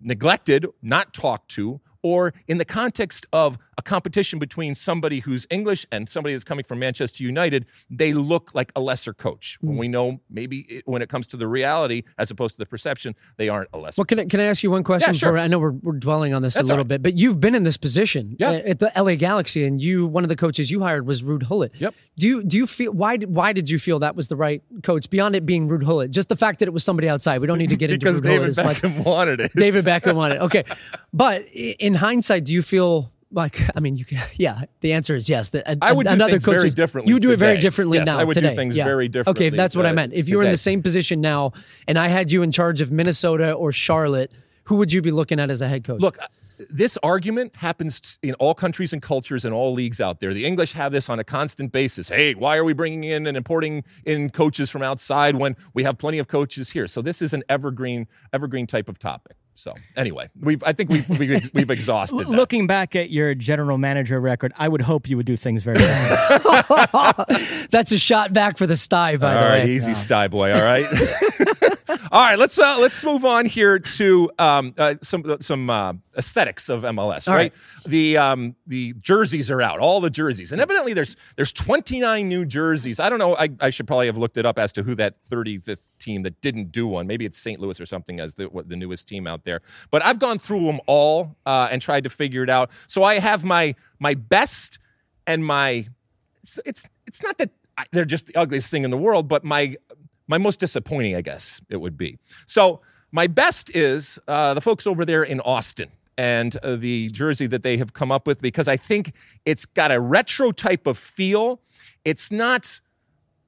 neglected, not talked to, or in the context of a competition between somebody who's English and somebody that's coming from Manchester United, they look like a lesser coach. When we know maybe it, when it comes to the reality as opposed to the perception, they aren't a lesser. Well, can I, can I ask you one question? Yeah, sure. I know we're, we're dwelling on this That's a little right. bit, but you've been in this position Yeah. uh, at the LA Galaxy, and you one of the coaches you hired was Ruud Gullit. Yep. Do you do you feel why did- why did you feel that was the right coach beyond it being Ruud Gullit? Just the fact that it was somebody outside. We don't need to get into Rude David much. Beckham wanted it. David Beckham wanted it. Okay, but i- in hindsight, do you feel? Like I mean, you can, yeah. The answer is yes. That I would do another coach very differently You do it very differently Yes, now. I would do things yeah. very differently. Okay, that's what I uh, meant. If you were in the same position now, and I had you in charge of Minnesota or Charlotte, who would you be looking at as a head coach? Look, this argument happens in all countries and cultures and all leagues out there. The English have this on a constant basis. Hey, why are we bringing in and importing in coaches from outside when we have plenty of coaches here? So this is an evergreen, evergreen type of topic. So anyway, we've I think we've we've, we've exhausted. that. Looking back at your general manager record, I would hope you would do things very well. That's a shot back for the sty, by All the right, way. easy sty boy. All right. All right, let's uh, let's move on here to um, uh, some some uh, aesthetics of MLS. Right, right. the um, the jerseys are out, all the jerseys, and evidently there's there's 29 new jerseys. I don't know. I, I should probably have looked it up as to who that 35th team that didn't do one. Maybe it's St. Louis or something as the what, the newest team out there. But I've gone through them all uh, and tried to figure it out. So I have my my best and my it's it's, it's not that they're just the ugliest thing in the world, but my my most disappointing, I guess it would be. So my best is uh, the folks over there in Austin and uh, the jersey that they have come up with because I think it's got a retro type of feel. It's not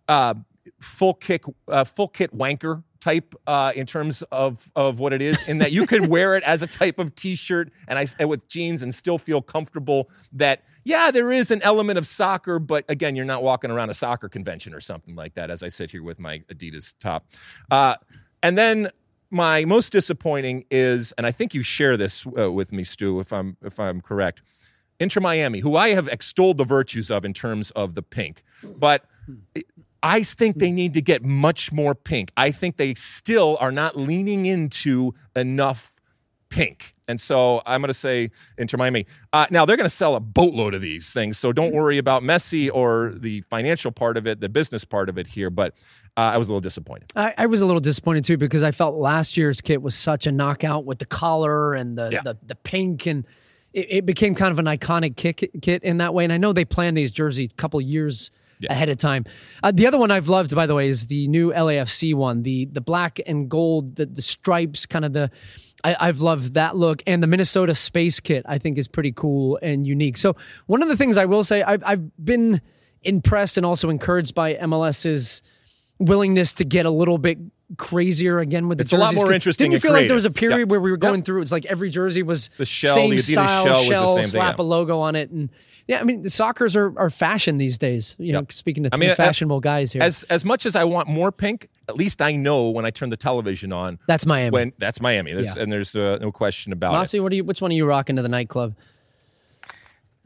uh, full kick, uh, full kit wanker type uh, in terms of of what it is. In that you could wear it as a type of T-shirt and I and with jeans and still feel comfortable. That yeah, there is an element of soccer, but again, you're not walking around a soccer convention or something like that. As I sit here with my Adidas top, uh, and then. My most disappointing is, and I think you share this uh, with me, Stu, if I'm if I'm correct. Inter Miami, who I have extolled the virtues of in terms of the pink, but I think they need to get much more pink. I think they still are not leaning into enough pink. And so I'm going to say Inter Miami. Uh, now, they're going to sell a boatload of these things. So don't worry about Messi or the financial part of it, the business part of it here. But uh, I was a little disappointed. I, I was a little disappointed too because I felt last year's kit was such a knockout with the collar and the Yeah. the, the pink and it, it became kind of an iconic kit, kit in that way. And I know they planned these jerseys a couple years ahead of time. Uh, the other one I've loved, by the way, is the new LAFC one, the the black and gold, the the stripes, kind of the. I, I've loved that look, and the Minnesota Space Kit I think is pretty cool and unique. So one of the things I will say, I've, I've been impressed and also encouraged by MLS's willingness to get a little bit crazier again with the It's a lot more interesting Didn't you feel like there was a period where we were going Yep. through? It's like every jersey was The shell, same the Adidas style, shell was the same thing, slap yeah. a logo on it, and yeah, I mean the soccer's are, are fashion these days. You know, speaking to I mean, fashionable guys here, As as much as I want more pink, at least I know when I turn the television on. that's Miami. When that's Miami, There's- Yeah. and there's uh, no question about it. Mossy, what are you? Which one are you rocking to the nightclub?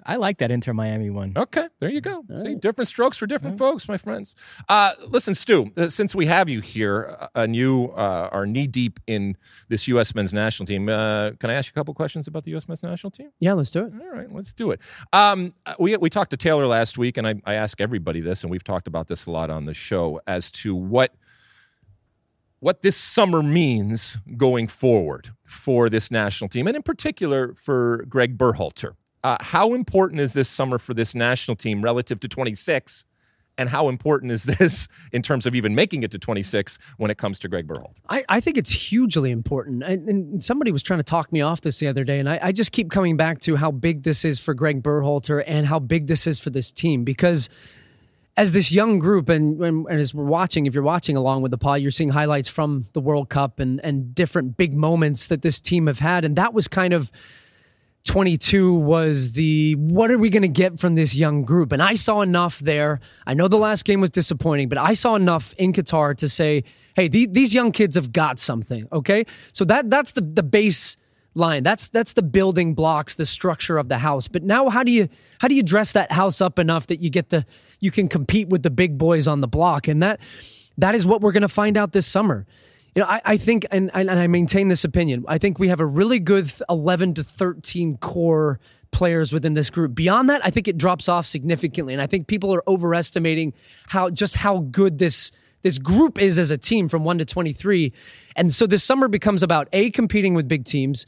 I like that Inter Miami one. Okay, there you go. See, different strokes for different folks, my friends. Uh, listen, Stu, uh, since we have you here uh, and you uh, are knee deep in this U.S. men's national team, uh, can I ask you a couple questions about the U.S. men's national team? Yeah, let's do it. All right, let's do it. Um, uh, we we talked to Taylor last week, and I, I ask everybody this, and we've talked about this a lot on the show as to what what this summer means going forward for this national team, and in particular for Greg Berhalter. Uh, how important is this summer for this national team relative to 26? And how important is this in terms of even making it to 26 when it comes to Greg Berhalter? I, I think it's hugely important. And, and somebody was trying to talk me off this the other day, and I, I just keep coming back to how big this is for Greg Berhalter and how big this is for this team because as this young group and, and, and as we're watching, if you're watching along with the pod, you're seeing highlights from the World Cup and, and different big moments that this team have had. And that was kind of 22 was the what are we going to get from this young group? And I saw enough there. I know the last game was disappointing, but I saw enough in Qatar to say, hey, the, these young kids have got something. Okay, so that that's the the base line. That's that's the building blocks, the structure of the house. But now, how do you how do you dress that house up enough that you get the you can compete with the big boys on the block? And that that is what we're going to find out this summer. You know, I, I think, and, and I maintain this opinion. I think we have a really good 11 to 13 core players within this group. Beyond that, I think it drops off significantly, and I think people are overestimating how just how good this this group is as a team from one to 23. And so this summer becomes about a competing with big teams,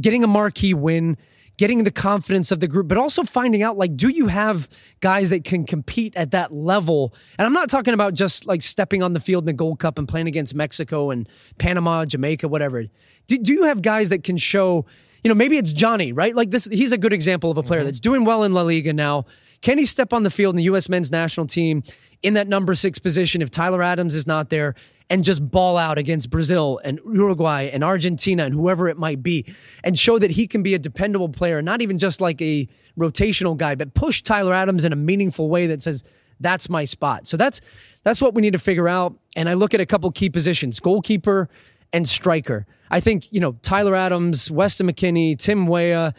getting a marquee win, getting the confidence of the group, but also finding out like, do you have guys that can compete at that level? And I'm not talking about just like stepping on the field in the Gold Cup and playing against Mexico and Panama, Jamaica, whatever. Do, do you have guys that can show? You know, maybe it's Johnny, right? Like this, he's a good example of a player mm-hmm. that's doing well in La Liga now. Can he step on the field in the U.S. men's national team in that number six position if Tyler Adams is not there and just ball out against Brazil and Uruguay and Argentina and whoever it might be and show that he can be a dependable player, not even just like a rotational guy, but push Tyler Adams in a meaningful way that says, that's my spot. So that's that's what we need to figure out. And I look at a couple key positions: goalkeeper and striker. I think, you know, Tyler Adams, Weston McKennie, Tim Weah,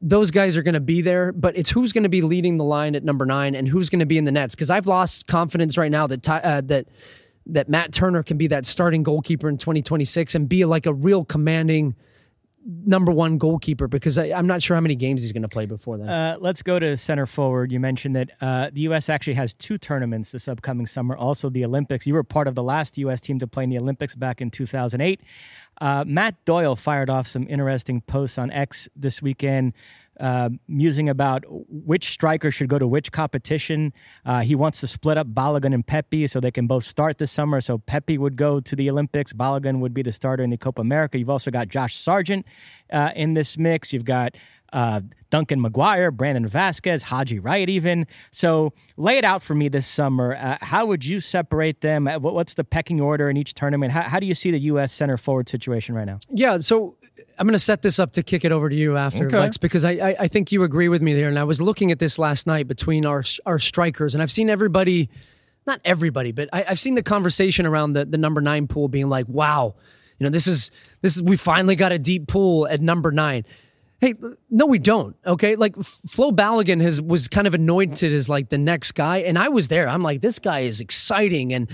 those guys are going to be there, but it's who's going to be leading the line at number nine and who's going to be in the nets. Because I've lost confidence right now that uh, that that Matt Turner can be that starting goalkeeper in 2026 and be like a real commanding number one goalkeeper because I, am not sure how many games he's going to play before that. Uh, let's go to center forward. You mentioned that uh, the U.S. actually has two tournaments this upcoming summer, also the Olympics. You were part of the last U.S. team to play in the Olympics back in 2008. Uh, Matt Doyle fired off some interesting posts on X this weekend uh, musing about which striker should go to which competition. Uh, he wants to split up Balogun and Pepi so they can both start this summer. So Pepi would go to the Olympics. Balogun would be the starter in the Copa America. You've also got Josh Sargent uh, in this mix. You've got uh, Duncan McGuire, Brandon Vazquez, Haji Wright, even. So lay it out for me this summer. Uh, how would you separate them? Uh, what's the pecking order in each tournament? How, how, do you see the U.S. center forward situation right now? Yeah, so I'm going to set this up to kick it over to you after, okay. Lex, because I, I, I think you agree with me there. And I was looking at this last night between our our strikers, and I've seen everybody, not everybody, but I, I've seen the conversation around the, the number nine pool being like, wow, you know, this is this is we finally got a deep pool at number nine. Hey, no, we don't. Okay, like Flo Balogun has was kind of anointed as like the next guy, and I was there. I'm like, this guy is exciting, and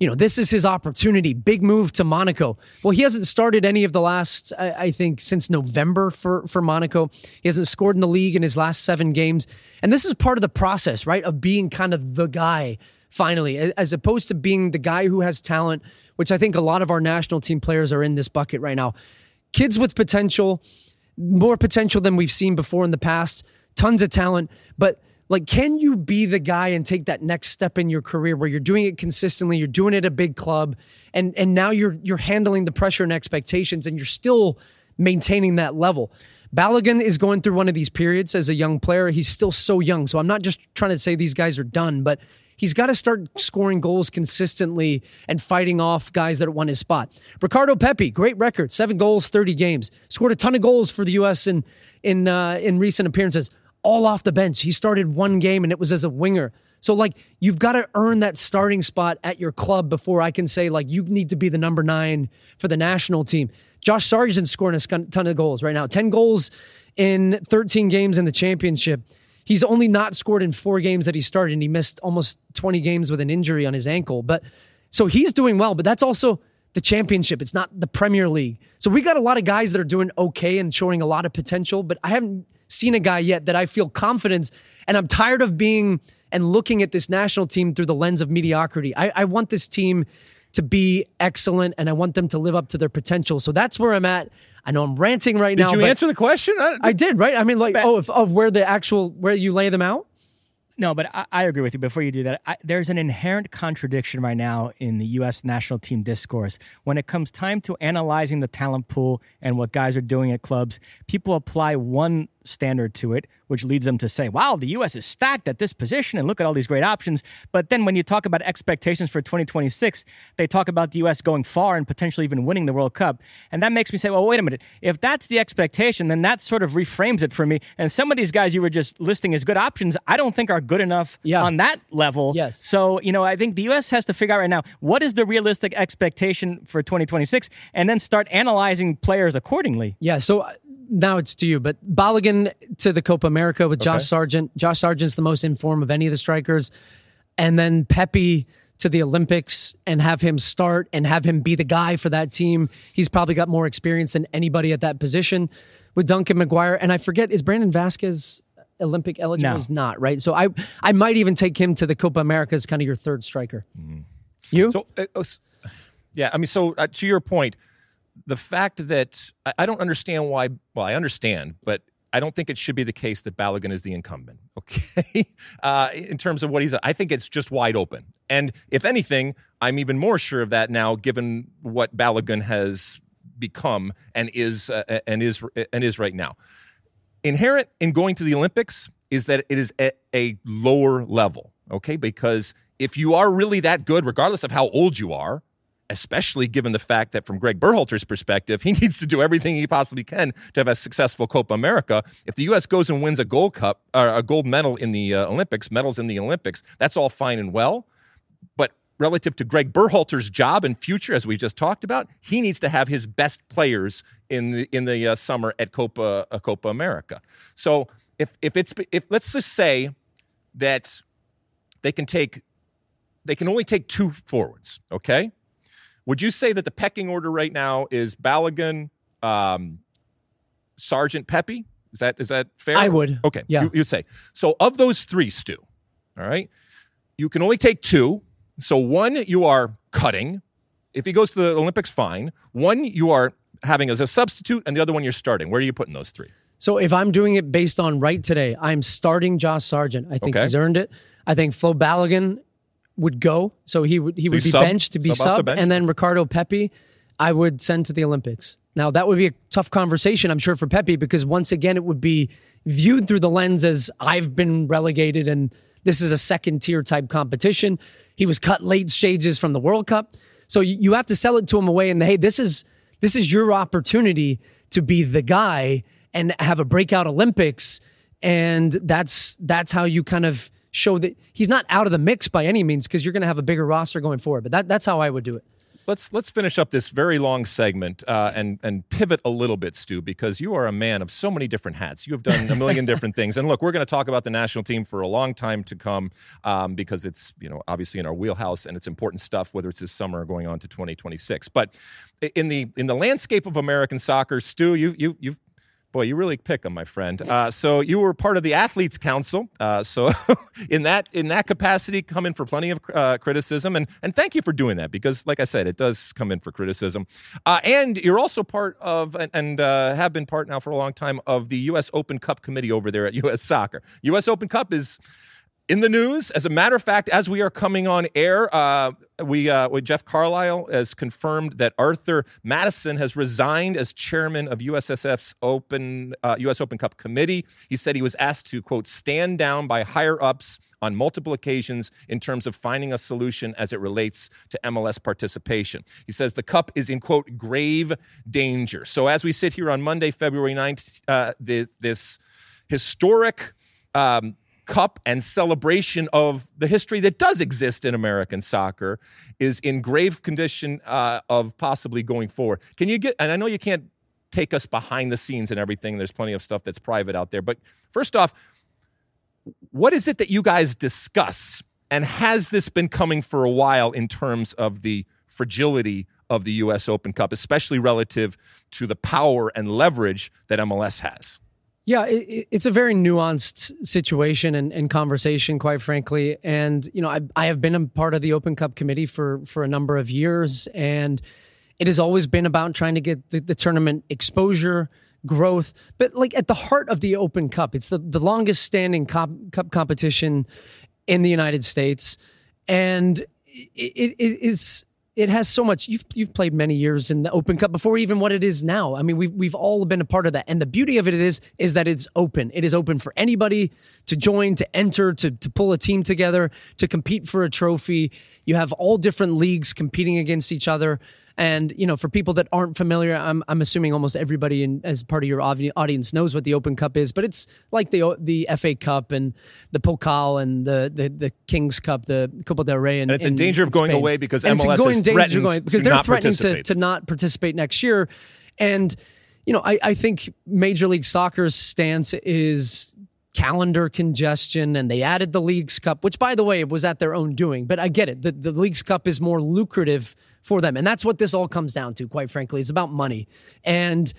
you know, this is his opportunity. Big move to Monaco. Well, he hasn't started any of the last, I, I think, since November for for Monaco. He hasn't scored in the league in his last seven games, and this is part of the process, right, of being kind of the guy finally, as opposed to being the guy who has talent, which I think a lot of our national team players are in this bucket right now. Kids with potential more potential than we've seen before in the past, tons of talent, but like can you be the guy and take that next step in your career where you're doing it consistently, you're doing it at a big club and and now you're you're handling the pressure and expectations and you're still maintaining that level. Balogun is going through one of these periods as a young player. He's still so young. So I'm not just trying to say these guys are done, but he's got to start scoring goals consistently and fighting off guys that won his spot. Ricardo Pepi, great record, seven goals, 30 games, scored a ton of goals for the U.S. in in uh, in recent appearances, all off the bench. He started one game and it was as a winger. So like you've got to earn that starting spot at your club before I can say like you need to be the number nine for the national team. Josh Sargent's scoring a ton of goals right now, 10 goals in 13 games in the championship. He's only not scored in four games that he started, and he missed almost 20 games with an injury on his ankle. But so he's doing well, but that's also the championship. It's not the Premier League. So we got a lot of guys that are doing okay and showing a lot of potential, but I haven't seen a guy yet that I feel confidence. And I'm tired of being and looking at this national team through the lens of mediocrity. I, I want this team to be excellent and I want them to live up to their potential. So that's where I'm at. I know I'm ranting right did now. Did you answer the question? I, I, did, right? I mean, like, oh, if, of where the actual where you lay them out. No, but I, I, agree with you. Before you do that, I, there's an inherent contradiction right now in the U.S. national team discourse. When it comes time to analyzing the talent pool and what guys are doing at clubs, people apply one standard to it, which leads them to say, wow, the U.S. is stacked at this position and look at all these great options. But then when you talk about expectations for 2026, they talk about the U.S. going far and potentially even winning the World Cup. And that makes me say, well, wait a minute. If that's the expectation, then that sort of reframes it for me. And some of these guys you were just listing as good options, I don't think are good enough yeah. on that level. Yes. So, you know, I think the U.S. has to figure out right now what is the realistic expectation for 2026 and then start analyzing players accordingly. Yeah. So, now it's to you, but Balogun to the Copa America with Josh okay. Sargent. Josh Sargent's the most informed of any of the strikers. And then Pepi to the Olympics and have him start and have him be the guy for that team. He's probably got more experience than anybody at that position with Duncan McGuire. And I forget, is Brandon Vazquez Olympic eligible? No. He's not, right? So I I might even take him to the Copa America as kind of your third striker. Mm-hmm. You? So, uh, uh yeah, I mean, so uh, to your point, the fact that I don't understand why, well, I understand, but I don't think it should be the case that Balogun is the incumbent. Okay, uh, in terms of what he's, I think it's just wide open. And if anything, I'm even more sure of that now, given what Balogun has become and is uh, and is and is right now. Inherent in going to the Olympics is that it is at a lower level. Okay, because if you are really that good, regardless of how old you are, especially given the fact that from Greg Berhalter's perspective, he needs to do everything he possibly can to have a successful Copa America. If the U.S. goes and wins a gold cup or a gold medal in the uh, Olympics, medals in the Olympics, that's all fine and well. But relative to Greg Berhalter's job and future, as we just talked about, he needs to have his best players in the in the uh, summer at Copa uh, Copa America. So if if it's if let's just say that they can take they can only take two forwards, okay? Would you say that the pecking order right now is Balogun, um, Sargent, Pepi? Is that is that fair? I would. Okay. Yeah. You, you say so. Of those three, Stu. All right. You can only take two. So one you are cutting. If he goes to the Olympics, fine. One you are having as a substitute, and the other one you're starting. Where are you putting those three? So if I'm doing it based on right today, I'm starting Josh Sargent. I think Okay. he's earned it. I think Flo Balogun would go, so he would he would be sub- benched to be sub sub, bench? and then Ricardo Pepi, I would send to the Olympics. Now that would be a tough conversation, I'm sure, for Pepi because once again it would be viewed through the lens as I've been relegated and this is a second tier type competition. He was cut late stages from the World Cup, so you you have to sell it to him away. And hey, this is this is your opportunity to be the guy and have a breakout Olympics, and that's that's how you kind of show that he's not out of the mix by any means because you're going to have a bigger roster going forward. But that, that's how I would do it. let's let's finish up this very long segment uh, and and pivot a little bit, Stu, because you are a man of so many different hats. You have done a million different things, and look, we're going to talk about the national team for a long time to come um, because it's you know obviously in our wheelhouse and it's important stuff, whether it's this summer or going on to 2026. But in the in the landscape of American soccer, Stu, you you you've Boy, you really pick them, my friend. Uh, so you were part of the athletes' council. Uh, so in that in that capacity, come in for plenty of uh, criticism, and and thank you for doing that because, like I said, it does come in for criticism. Uh, and you're also part of and, and uh, have been part now for a long time of the U.S. Open Cup committee over there at U.S. Soccer. U.S. Open Cup is in the news. As a matter of fact, as we are coming on air, uh, we uh, Jeff Carlisle has confirmed that Arthur Madison has resigned as chairman of USSF's Open uh, U.S. Open Cup committee. He said he was asked to quote stand down by higher ups on multiple occasions in terms of finding a solution as it relates to MLS participation. He says the cup is in quote grave danger. So as we sit here on Monday, February 9th, uh, this, this historic. Um, cup and celebration of the history that does exist in American soccer is in grave condition uh, of possibly going forward. Can you get, and I know you can't take us behind the scenes and everything, there's plenty of stuff that's private out there, but first off, what is it that you guys discuss? And has this been coming for a while in terms of the fragility of the U.S. Open Cup, especially relative to the power and leverage that MLS has? Yeah, it, it- it's a very nuanced situation and, and conversation, quite frankly. And you know, I, I have been a part of the Open Cup committee for for a number of years, and it has always been about trying to get the, the tournament exposure, growth. But like at the heart of the Open Cup, it's the, the longest standing cup, cup competition in the United States, and it, it is it has so much. You've you've played many years in the Open Cup before even what it is now. I mean, we've we've all been a part of that, and the beauty of it is is that it's open. It is open for anybody to join, to enter, to to pull a team together, to compete for a trophy. You have all different leagues competing against each other. And you know, for people that aren't familiar, I'm, I'm assuming almost everybody in, as part of your audience knows what the Open Cup is. But it's like the the FA Cup and the Pokal and the the, the Kings Cup, the Copa del Rey, and, And it's in danger of going away because and MLS going danger threatened going because they're threatening to, to not participate next year. And you know, I, I think Major League Soccer's stance is calendar congestion and they added the Leagues Cup which by the way was at their own doing but i get it the, the Leagues Cup is more lucrative for them and that's what this all comes down to quite frankly it's about money and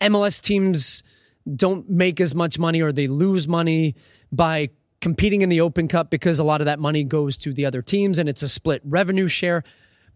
mls teams don't make as much money or they lose money by competing in the open cup because a lot of that money goes to the other teams and it's a split revenue share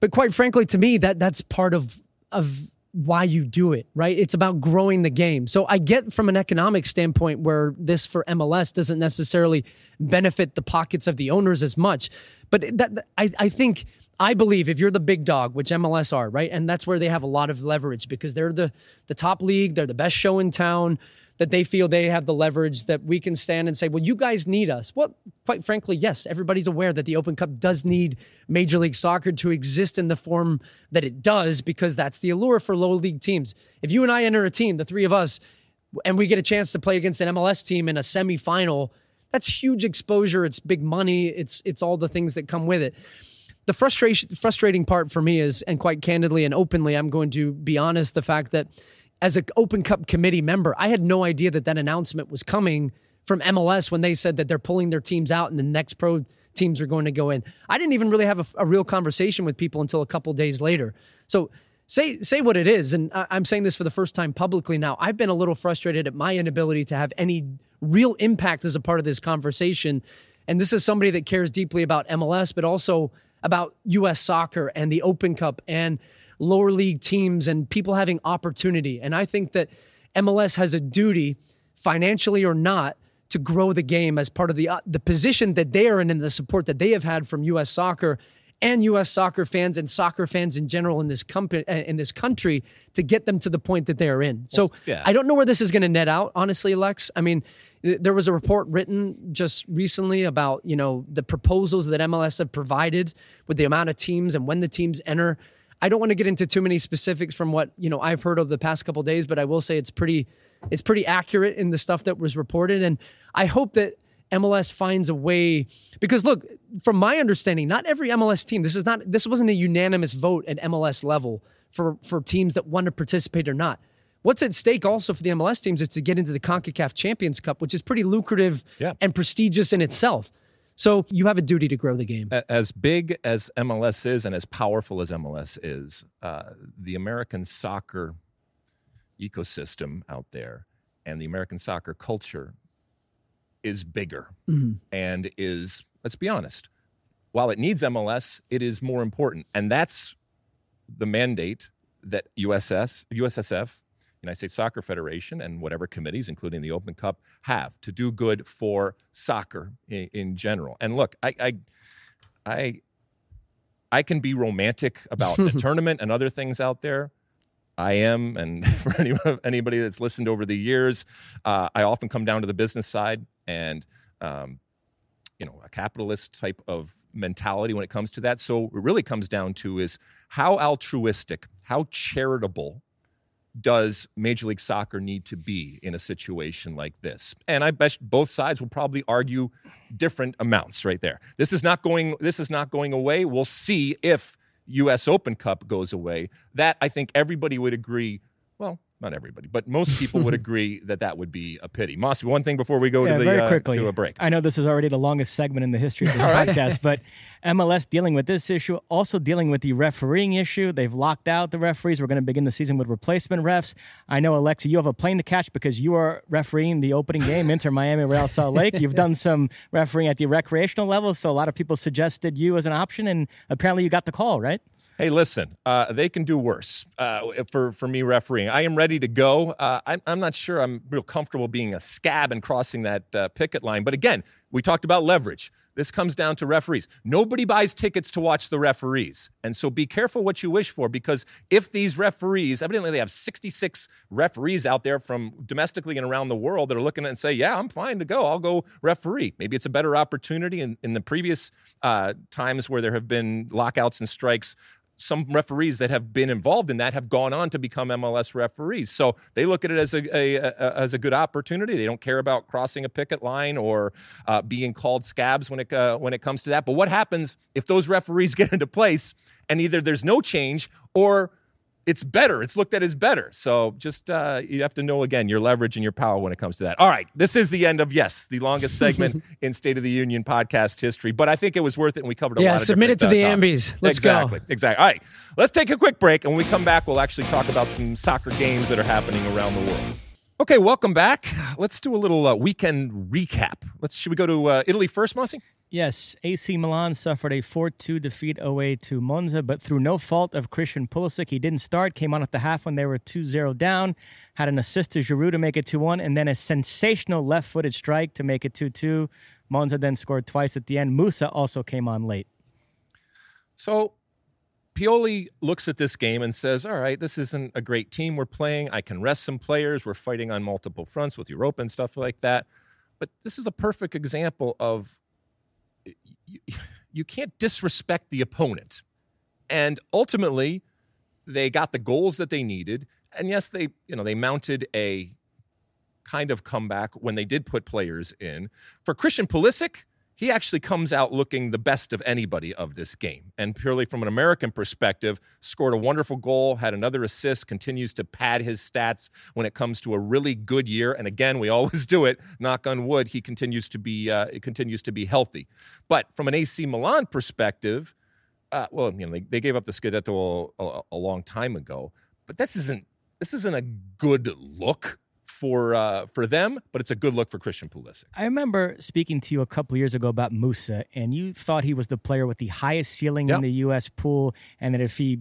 but quite frankly to me that that's part of of why you do it, right? It's about growing the game. So I get from an economic standpoint where this for MLS doesn't necessarily benefit the pockets of the owners as much. But that I, I think I believe if you're the big dog, which MLS are, right? And that's where they have a lot of leverage because they're the the top league, they're the best show in town, that they feel they have the leverage that we can stand and say, well, you guys need us. Well, quite frankly, yes, everybody's aware that the Open Cup does need Major League Soccer to exist in the form that it does because that's the allure for low league teams. If you and I enter a team, the three of us, and we get a chance to play against an MLS team in a semifinal, that's huge exposure. It's big money. It's it's all the things that come with it. The frustration, frustrating part for me is, and quite candidly and openly, I'm going to be honest, the fact that as an Open Cup committee member, I had no idea that that announcement was coming from MLS when they said that they're pulling their teams out and the next pro teams are going to go in. I didn't even really have a, a real conversation with people until a couple days later. So say say what it is, and I'm saying this for the first time publicly now. I've been a little frustrated at my inability to have any real impact as a part of this conversation. And this is somebody that cares deeply about MLS, but also about U.S. soccer and the Open Cup and lower league teams and people having opportunity. And I think that MLS has a duty, financially or not, to grow the game as part of the uh, the position that they are in and the support that they have had from U.S. soccer and U.S. soccer fans and soccer fans in general in this company uh, in this country to get them to the point that they are in. So yeah. I don't know where this is going to net out, honestly, Lex. I mean, there was a report written just recently about you know the proposals that MLS have provided with the amount of teams and when the teams enter. I don't want to get into too many specifics from what you know I've heard of the past couple days, but I will say it's pretty it's pretty accurate in the stuff that was reported, and I hope that MLS finds a way because look, from my understanding, not every MLS team. This is not this wasn't a unanimous vote at MLS level for for teams that want to participate or not. What's at stake also for the MLS teams is to get into the CONCACAF Champions Cup, which is pretty lucrative yeah. and prestigious in itself. So you have a duty to grow the game. As big as MLS is and as powerful as MLS is, uh, the American soccer ecosystem out there and the American soccer culture is bigger mm-hmm. and is, let's be honest, while it needs MLS, it is more important. And that's the mandate that USS, USSF, United States Soccer Federation, and whatever committees, including the Open Cup, have to do good for soccer in, in general. And look, I, I, I, I can be romantic about the tournament and other things out there, I am, and for any, anybody that's listened over the years, uh, I often come down to the business side and, um, you know, a capitalist type of mentality when it comes to that. So it really comes down to is how altruistic, how charitable does Major League Soccer need to be in a situation like this? And I bet both sides will probably argue different amounts right there. This is not going. This is not going away. We'll see if U.S. Open Cup goes away, that I think everybody would agree. Well, not everybody, but most people would agree that that would be a pity. Moss, one thing before we go yeah, to the very uh, quickly, to a break. I know this is already the longest segment in the history of the podcast, but MLS dealing with this issue, also dealing with the refereeing issue. They've locked out the referees. We're going to begin the season with replacement refs. I know, Alexi, you have a plane to catch because you are refereeing the opening game, Inter Miami Real Salt Lake. You've done some refereeing at the recreational level, so a lot of people suggested you as an option, and apparently you got the call, right? Hey, listen, uh, they can do worse uh, for, for me refereeing. I am ready to go. Uh, I'm, I'm not sure I'm real comfortable being a scab and crossing that uh, picket line. But again, we talked about leverage. This comes down to referees. Nobody buys tickets to watch the referees. And so be careful what you wish for because if these referees, evidently they have 66 referees out there from domestically and around the world that are looking at and say, yeah, I'm fine to go. I'll go referee. Maybe it's a better opportunity in, in the previous uh, times where there have been lockouts and strikes some referees that have been involved in that have gone on to become MLS referees. So they look at it as a, a, a as a good opportunity. They don't care about crossing a picket line or uh, being called scabs when it uh, when it comes to that. But what happens if those referees get into place and either there's no change or it's better. It's looked at as better. So just uh, you have to know again your leverage and your power when it comes to that. All right, this is the end of yes, the longest segment in State of the Union podcast history, but I think it was worth it, and we covered a yeah, lot. Yeah, submit it to uh, the Ambies. Let's exactly, go. Exactly. All right, let's take a quick break, and when we come back, we'll actually talk about some soccer games that are happening around the world. Okay, welcome back. Let's do a little uh, weekend recap. Let's should we go to uh, Italy first, Mossy? Yes, AC Milan suffered a 4 2 defeat away to Monza, but through no fault of Christian Pulisic. He didn't start, came on at the half when they were 2 0 down, had an assist to Giroud to make it 2 1, and then a sensational left footed strike to make it 2 2. Monza then scored twice at the end. Musah also came on late. So Pioli looks at this game and says, All right, this isn't a great team we're playing. I can rest some players. We're fighting on multiple fronts with Europa and stuff like that. But this is a perfect example of you, you can't disrespect the opponent. And ultimately, they got the goals that they needed. And yes, they, you know, they mounted a kind of comeback when they did put players in. For Christian Pulisic, he actually comes out looking the best of anybody of this game. And purely from an American perspective, scored a wonderful goal, had another assist, continues to pad his stats when it comes to a really good year. And again, we always do it. Knock on wood, he continues to be uh, continues to be healthy. But from an AC Milan perspective, uh, well, you know, they, they gave up the Scudetto a, a, a long time ago, but this isn't this isn't a good look for uh, for them, but it's a good look for Christian Pulisic. I remember speaking to you a couple years ago about Musah, and you thought he was the player with the highest ceiling yep. in the U.S. pool, and that if he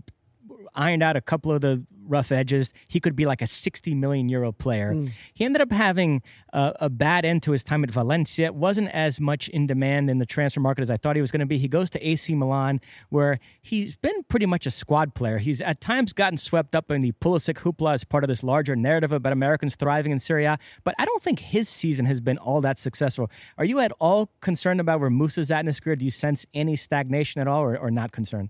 ironed out a couple of the rough edges. He could be like a 60 million euro player. Mm. He ended up having a, a, bad end to his time at Valencia. wasn't as much in demand in the transfer market as I thought he was going to be. He goes to AC Milan, where he's been pretty much a squad player. He's at times gotten swept up in the Pulisic hoopla as part of this larger narrative about Americans thriving in Serie A. But I don't think his season has been all that successful. Are you at all concerned about where Musah's at in his career? Do you sense any stagnation at all, or, or not concerned?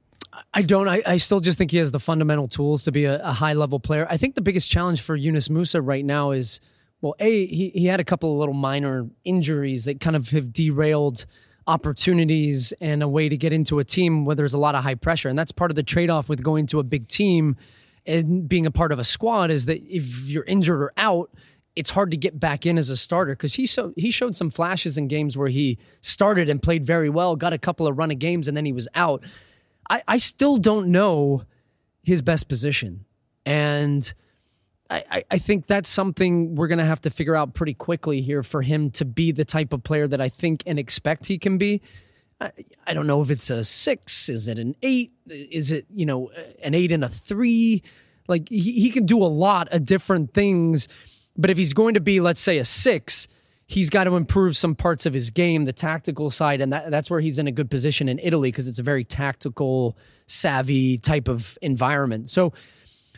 I don't. I, I, still just think he has the fundamental tools to be a, a, high level player. I think the biggest challenge for Yunus Musah right now is, well, a he he had a couple of little minor injuries that kind of have derailed opportunities and a way to get into a team where there's a lot of high pressure, and that's part of the trade off with going to a big team and being a part of a squad is that if you're injured or out. It's hard to get back in as a starter because he so he showed some flashes in games where he started and played very well, got a couple of run of games, and then he was out. I, I still don't know his best position. And I, I think that's something we're going to have to figure out pretty quickly here for him to be the type of player that I think and expect he can be. I, I don't know if it's a six. Is it an eight? Is it, you know, an eight and a three? Like he, he can do a lot of different things. But if he's going to be, let's say, a six, he's got to improve some parts of his game, the tactical side, and that, that's where he's in a good position in Italy because it's a very tactical, savvy type of environment. So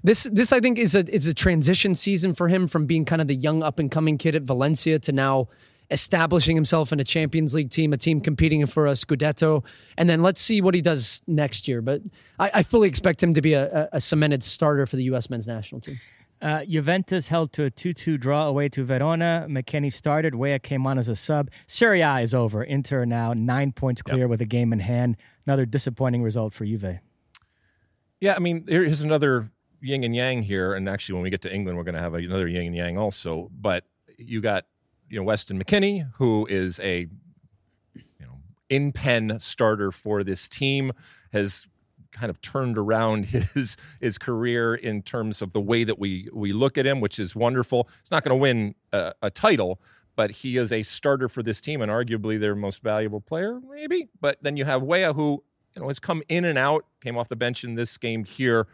this this I think is a is a transition season for him from being kind of the young up and coming kid at Valencia to now establishing himself in a Champions League team, a team competing for a Scudetto, and then let's see what he does next year. But I, I fully expect him to be a, a cemented starter for the U.S. men's national team. Uh, Juventus held to a 2 2 draw away to Verona. McKennie started. Weah came on as a sub. Serie A is over. Inter now nine points clear yep. with a game in hand. Another disappointing result for Juve. Yeah, I mean, here's another yin and yang here. And actually, when we get to England, we're going to have another yin and yang also. But you got, you know, Weston McKennie, who is a, you know, in pen starter for this team, has kind of turned around his his career in terms of the way that we we look at him, which is wonderful. He's not going to win a, a, title, but he is a starter for this team and arguably their most valuable player, maybe. But then you have Weah, who you know has come in and out, came off the bench in this game here.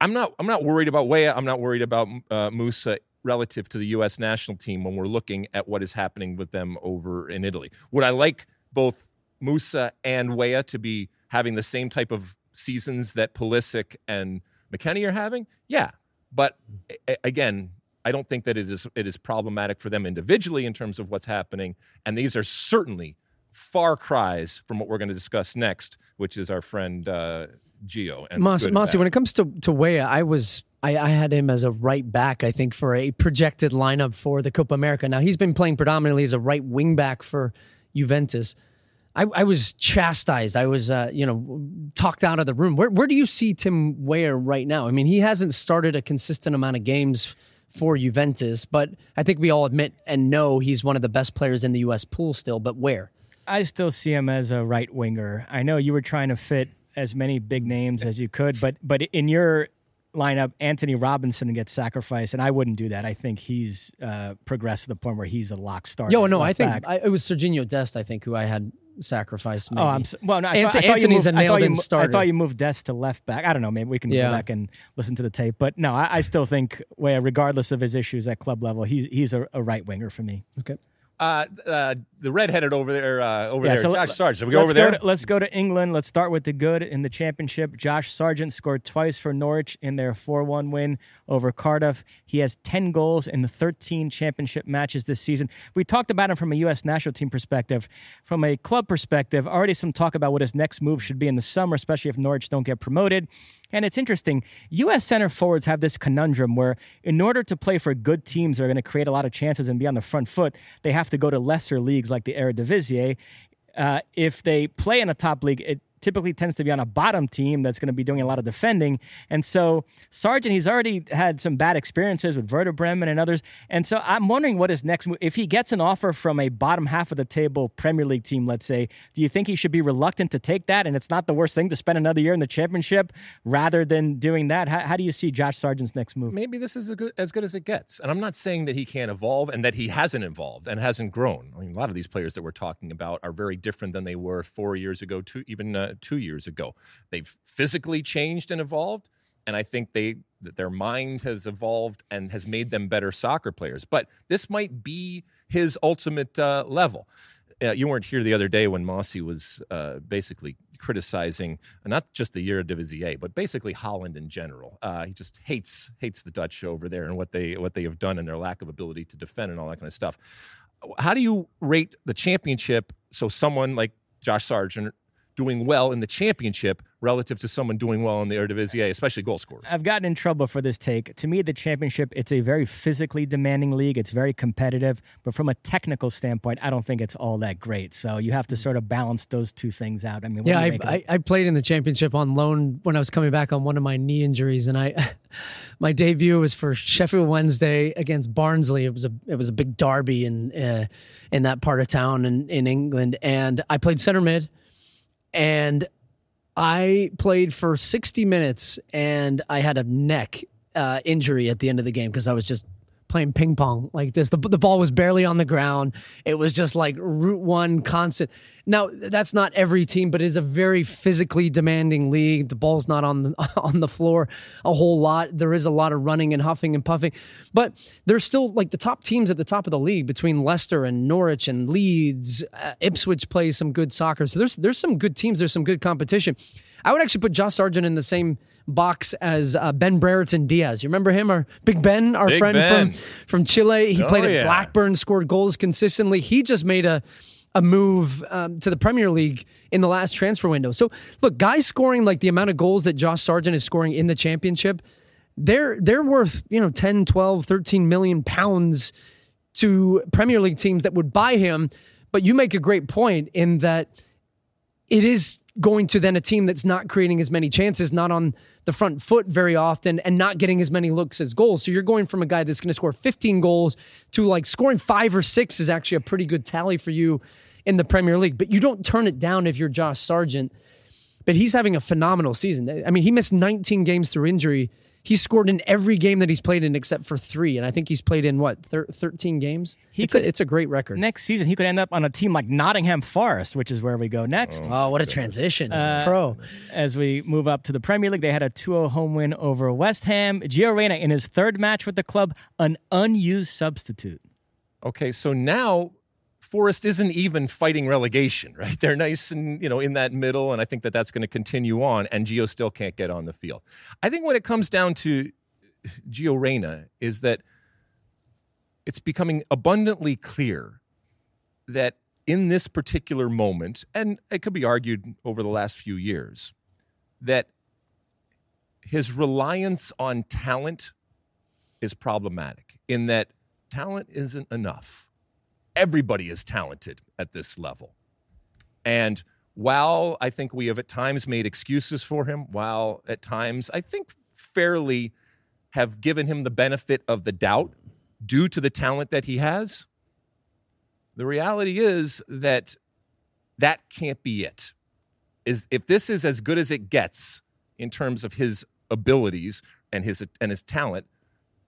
I'm not I'm not worried about Weah. I'm not worried about uh, Musah relative to the U.S. national team when we're looking at what is happening with them over in Italy. Would I like both Musah and Weah to be having the same type of seasons that Pulisic and McKennie are having? Yeah. But again, I don't think that it is it is problematic for them individually in terms of what's happening. And these are certainly far cries from what we're going to discuss next, which is our friend uh, Gio. And Mossy, when it comes to to Weah, I was I, I, had him as a right back, I think, for a projected lineup for the Copa America. Now he's been playing predominantly as a right wing back for Juventus. I, I was chastised. I was, uh, you know, talked out of the room. Where, where do you see Tim Weah right now? I mean, he hasn't started a consistent amount of games for Juventus, but I think we all admit and know he's one of the best players in the U.S. pool still. But where? I still see him as a right winger. I know you were trying to fit as many big names as you could, but but in your lineup, Antonee Robinson gets sacrificed, and I wouldn't do that. I think he's uh, progressed to the point where he's a lock starter. Yo, no, I think I, it was Sergiño Dest. I think who I had sacrifice. Maybe. Oh, I'm so, well. No, I, Ant- thought, I thought moved, a nailed in starter. I thought you moved Dest to left back. I don't know. Maybe we can yeah. go back and listen to the tape. But no, I, I still think, well, regardless of his issues at club level, he's he's a, a right winger for me. Okay. Uh, uh, the redheaded over there, uh, over yeah, there, so Josh Sargent. Shall we go over there? to, let's go to England. Let's start with the good in the championship. Josh Sargent scored twice for Norwich in their 4-1 win over Cardiff. He has 10 goals in the 13 championship matches this season. We talked about him from a U.S. national team perspective. From a club perspective, already some talk about what his next move should be in the summer, especially if Norwich don't get promoted. And it's interesting. U.S. center forwards have this conundrum where, in order to play for good teams that are going to create a lot of chances and be on the front foot, they have to go to lesser leagues like the Eredivisie. Uh, if they play in a top league, it typically tends to be on a bottom team that's going to be doing a lot of defending. And so Sargent, he's already had some bad experiences with Werder Bremen and others. And so I'm wondering what his next move. If he gets an offer from a bottom half of the table Premier League team, let's say, do you think he should be reluctant to take that? And it's not the worst thing to spend another year in the championship rather than doing that. How, how do you see Josh Sargent's next move? Maybe this is good, as good as it gets. And I'm not saying that he can't evolve and that he hasn't evolved and hasn't grown. I mean, a lot of these players that we're talking about are very different than they were four years ago, two, even uh, two years ago. They've physically changed and evolved, and I think they that their mind has evolved and has made them better soccer players. But this might be his ultimate uh, level. Uh, you weren't here the other day when Mossy was uh, basically criticizing not just the Eredivisie, but basically Holland in general. Uh, he just hates hates the Dutch over there and what they what they have done and their lack of ability to defend and all that kind of stuff. How do you rate the championship? So someone like Josh Sargent doing well in the championship relative to someone doing well in the Eredivisie, especially goal scorers. I've gotten in trouble for this take. To me, the championship, it's a very physically demanding league. It's very competitive, but from a technical standpoint, I don't think it's all that great. So you have to sort of balance those two things out. I mean, yeah, I, I, I, played in the championship on loan when I was coming back on one of my knee injuries, and I, my debut was for Sheffield Wednesday against Barnsley. It was a it was a big derby in uh, in that part of town in, in England, and I played center mid and I played for 60 minutes and I had a neck uh, injury at the end of the game because I was just playing ping pong like this. The, the ball was barely on the ground. It was just like route one constant. Now that's not every team, but it is a very physically demanding league. The ball's not on the, on the floor a whole lot. There is a lot of running and huffing and puffing, but there's still like the top teams at the top of the league between Leicester and Norwich and Leeds. Uh, Ipswich plays some good soccer, so there's there's some good teams. There's some good competition. I would actually put Josh Sargent in the same box as uh, Ben Brereton Diaz. You remember him, our Big Ben, our Big friend Ben. from from Chile. He Oh, played at yeah. Blackburn, scored goals consistently. He just made a a move um, to the Premier League in the last transfer window. So look, guys scoring like the amount of goals that Josh Sargent is scoring in the championship, they're they're worth, you know, 10, 12, 13 million pounds to Premier League teams that would buy him. But you make a great point in that it is going to then a team that's not creating as many chances, not on the front foot very often, and not getting as many looks as goals. So you're going from a guy that's going to score 15 goals to like scoring five or six is actually a pretty good tally for you in the Premier League. But you don't turn it down if you're Josh Sargent. But he's having a phenomenal season. I mean, he missed 19 games through injury. He scored in every game that he's played in except for three, and I think he's played in what thir- 13 games. He it's, could- a, it's a great record. Next season, he could end up on a team like Nottingham Forest, which is where we go next. oh, what a transition! As a uh, pro. As we move up to the Premier League, they had a 2 0 home win over West Ham. Gio Reyna, in his third match with the club, an unused substitute. Okay, so now Forest isn't even fighting relegation, right? They're nice and you know in that middle, and I think that that's going to continue on. And Gio still can't get on the field. I think when it comes down to Gio Reyna, is that it's becoming abundantly clear that in this particular moment, and it could be argued over the last few years, that his reliance on talent is problematic in that talent isn't enough. Everybody is talented at this level. And while I think we have at times made excuses for him, while at times I think fairly have given him the benefit of the doubt due to the talent that he has, the reality is that that can't be it. Is if this is as good as it gets in terms of his abilities and his and his talent,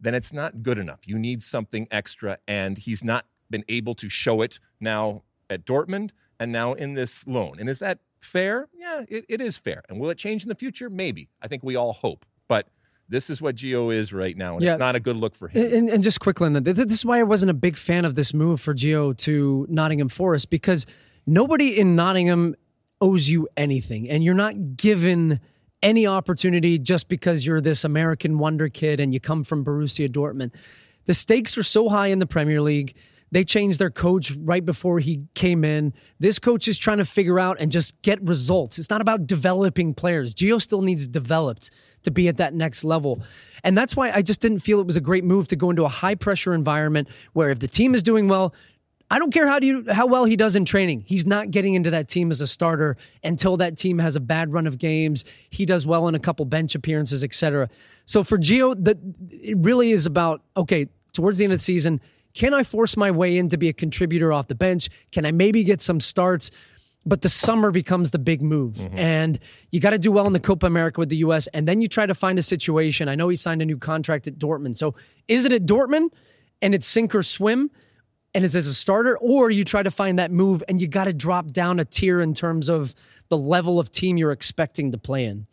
then it's not good enough. You need something extra, and he's not been able to show it now at Dortmund and now in this loan. And is that fair? Yeah, it, it is fair. And will it change in the future? Maybe. I think we all hope. But this is what Gio is right now, and Yeah. it's not a good look for him. And, and just quickly, this is why I wasn't a big fan of this move for Gio to Nottingham Forest because nobody in Nottingham owes you anything, and you're not given any opportunity just because you're this American wonder kid and you come from Borussia Dortmund. The stakes are so high in the Premier League. They changed their coach right before he came in. This coach is trying to figure out and just get results. It's not about developing players. Gio still needs developed to be at that next level. And that's why I just didn't feel it was a great move to go into a high pressure environment where if the team is doing well, I don't care how do you how well he does in training. He's not getting into that team as a starter until that team has a bad run of games. He does well in a couple bench appearances, etc. So for Gio, that it really is about okay. Towards the end of the season, can I force my way in to be a contributor off the bench? Can I maybe get some starts? But the summer becomes the big move, mm-hmm. and you got to do well in the Copa America with the U.S. And then you try to find a situation. I know he signed a new contract at Dortmund, so is it at Dortmund and it's sink or swim? and is as a starter, or you try to find that move and you got to drop down a tier in terms of the level of team you're expecting to play in.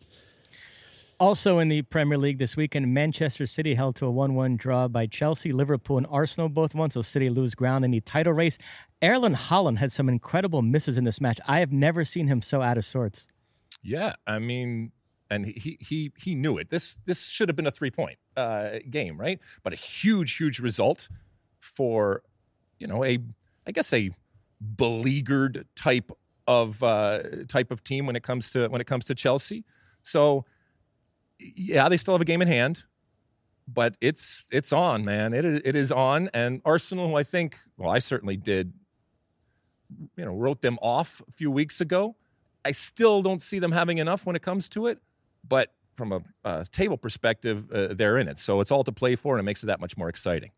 Also in the Premier League this weekend, Manchester City held to a 1 1 draw by Chelsea. Liverpool and Arsenal both won, so City lose ground in the title race. Erling Haaland had some incredible misses in this match. I have never seen him so out of sorts. Yeah, I mean, and he he he knew it. This this should have been a three point uh, game, right? But a huge huge result for you know a I guess a beleaguered type of uh, type of team when it comes to when it comes to Chelsea. So yeah, they still have a game in hand, but it's it's on, man. It it is on, and Arsenal. Who I think. Well, I certainly did. You know, wrote them off a few weeks ago. I still don't see them having enough when it comes to it, but from a, table perspective, uh, they're in it. So it's all to play for, and it makes it that much more exciting.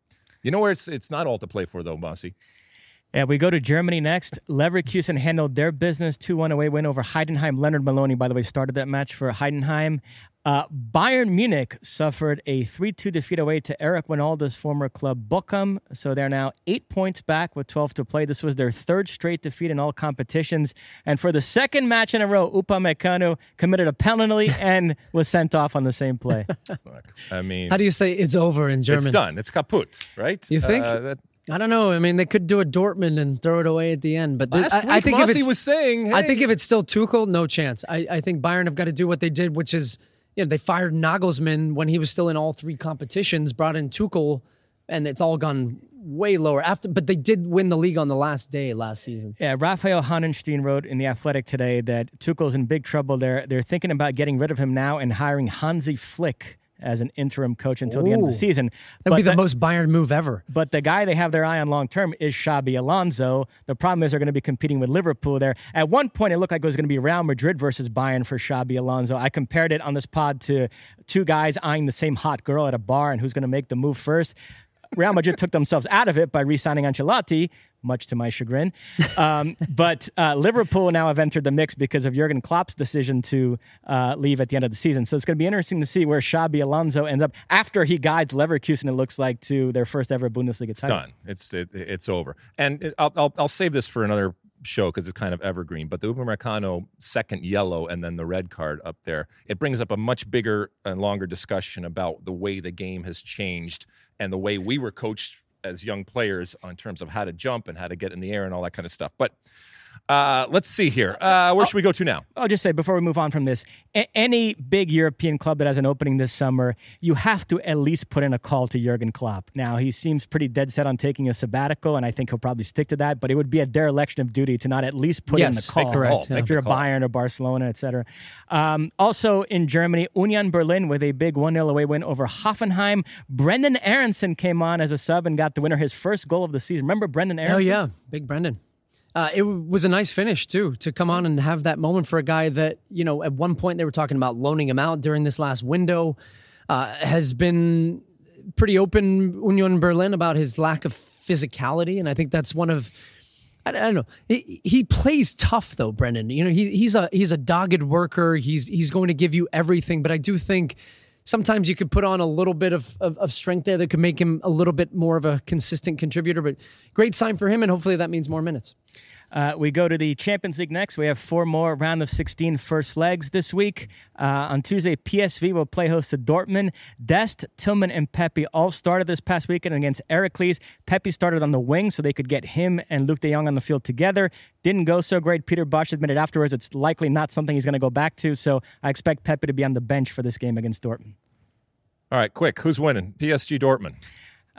You know where it's it's not all to play for though, Mossy. Yeah, we go to Germany next. Leverkusen handled their business 2 1 away win over Heidenheim. Lennard Maloney, by the way, started that match for Heidenheim. Uh, Bayern Munich suffered a 3 2 defeat away to Eric Wynalda's former club Bochum. So they're now eight points back with 12 to play. This was their third straight defeat in all competitions. And for the second match in a row, Upamecano committed a penalty and was sent off on the same play. Look, I mean, how do you say it's over in German? It's done. It's kaput, right? You think? Uh, that, I don't know. I mean, they could do a Dortmund and throw it away at the end, but Last I, I think Mossy if it's, was saying, hey. I think if it's still Tuchel, no chance. I, I think Bayern have got to do what they did, which is, you know, they fired Nagelsmann when he was still in all three competitions, brought in Tuchel, and it's all gone way lower after. But they did win the league on the last day last season. Yeah, Raphael Honigstein wrote in the Athletic today that Tuchel's in big trouble. They're they're thinking about getting rid of him now and hiring Hansi Flick as an interim coach until Ooh, the end of the season. That would be the, the, most Bayern move ever. But the guy they have their eye on long term is Xabi Alonso. The problem is they're going to be competing with Liverpool there. At one point, it looked like it was going to be Real Madrid versus Bayern for Xabi Alonso. I compared it on this pod to two guys eyeing the same hot girl at a bar and who's going to make the move first. Real Madrid took themselves out of it by re-signing Ancelotti, much to my chagrin. Um, but uh, Liverpool now have entered the mix because of Jurgen Klopp's decision to uh, leave at the end of the season. So it's going to be interesting to see where Xabi Alonso ends up after he guides Leverkusen. It looks like to their first ever Bundesliga it's title. Done. It's it, it's over. And it, I'll, I'll I'll save this for another show because it's kind of evergreen. But the Upamecano second yellow and then the red card up there, it brings up a much bigger and longer discussion about the way the game has changed and the way we were coached as young players in terms of how to jump and how to get in the air and all that kind of stuff. But uh, let's see here. Uh, where should we go to now? I'll just say before we move on from this, a- any big European club that has an opening this summer, you have to at least put in a call to Jurgen Klopp. Now he seems pretty dead set on taking a sabbatical, and I think he'll probably stick to that. But it would be a dereliction of duty to not at least put yes, in the call. Correct, yeah. If you're a Bayern or Barcelona, etc. Um, also in Germany, Union Berlin with a big one 0 away win over Hoffenheim. Brendan Aaronson came on as a sub and got the winner, his first goal of the season. Remember Brendan Aaronson? Oh yeah, big Brendan. Uh, it was a nice finish too to come on and have that moment for a guy that you know at one point they were talking about loaning him out during this last window. Uh, has been pretty open Union Berlin about his lack of physicality, and I think that's one of I, don't know. He, he, plays tough though, Brendan. You know he, he's a he's a dogged worker. He's he's going to give you everything, but I do think sometimes you could put on a little bit of, of, of, strength there that could make him a little bit more of a consistent contributor. But great sign for him, and hopefully that means more minutes. Uh, we go to the Champions League next. We have four more round of 16 first legs this week. Uh, on Tuesday, PSV will play host to Dortmund. Dest, Tillman, and Pepi all started this past weekend against Heracles. Pepi started on the wing so they could get him and Luuk de Jong on the field together. Didn't go so great. Peter Bosz admitted afterwards it's likely not something he's going to go back to. So I expect Pepi to be on the bench for this game against Dortmund. All right, quick. Who's winning? PSG Dortmund.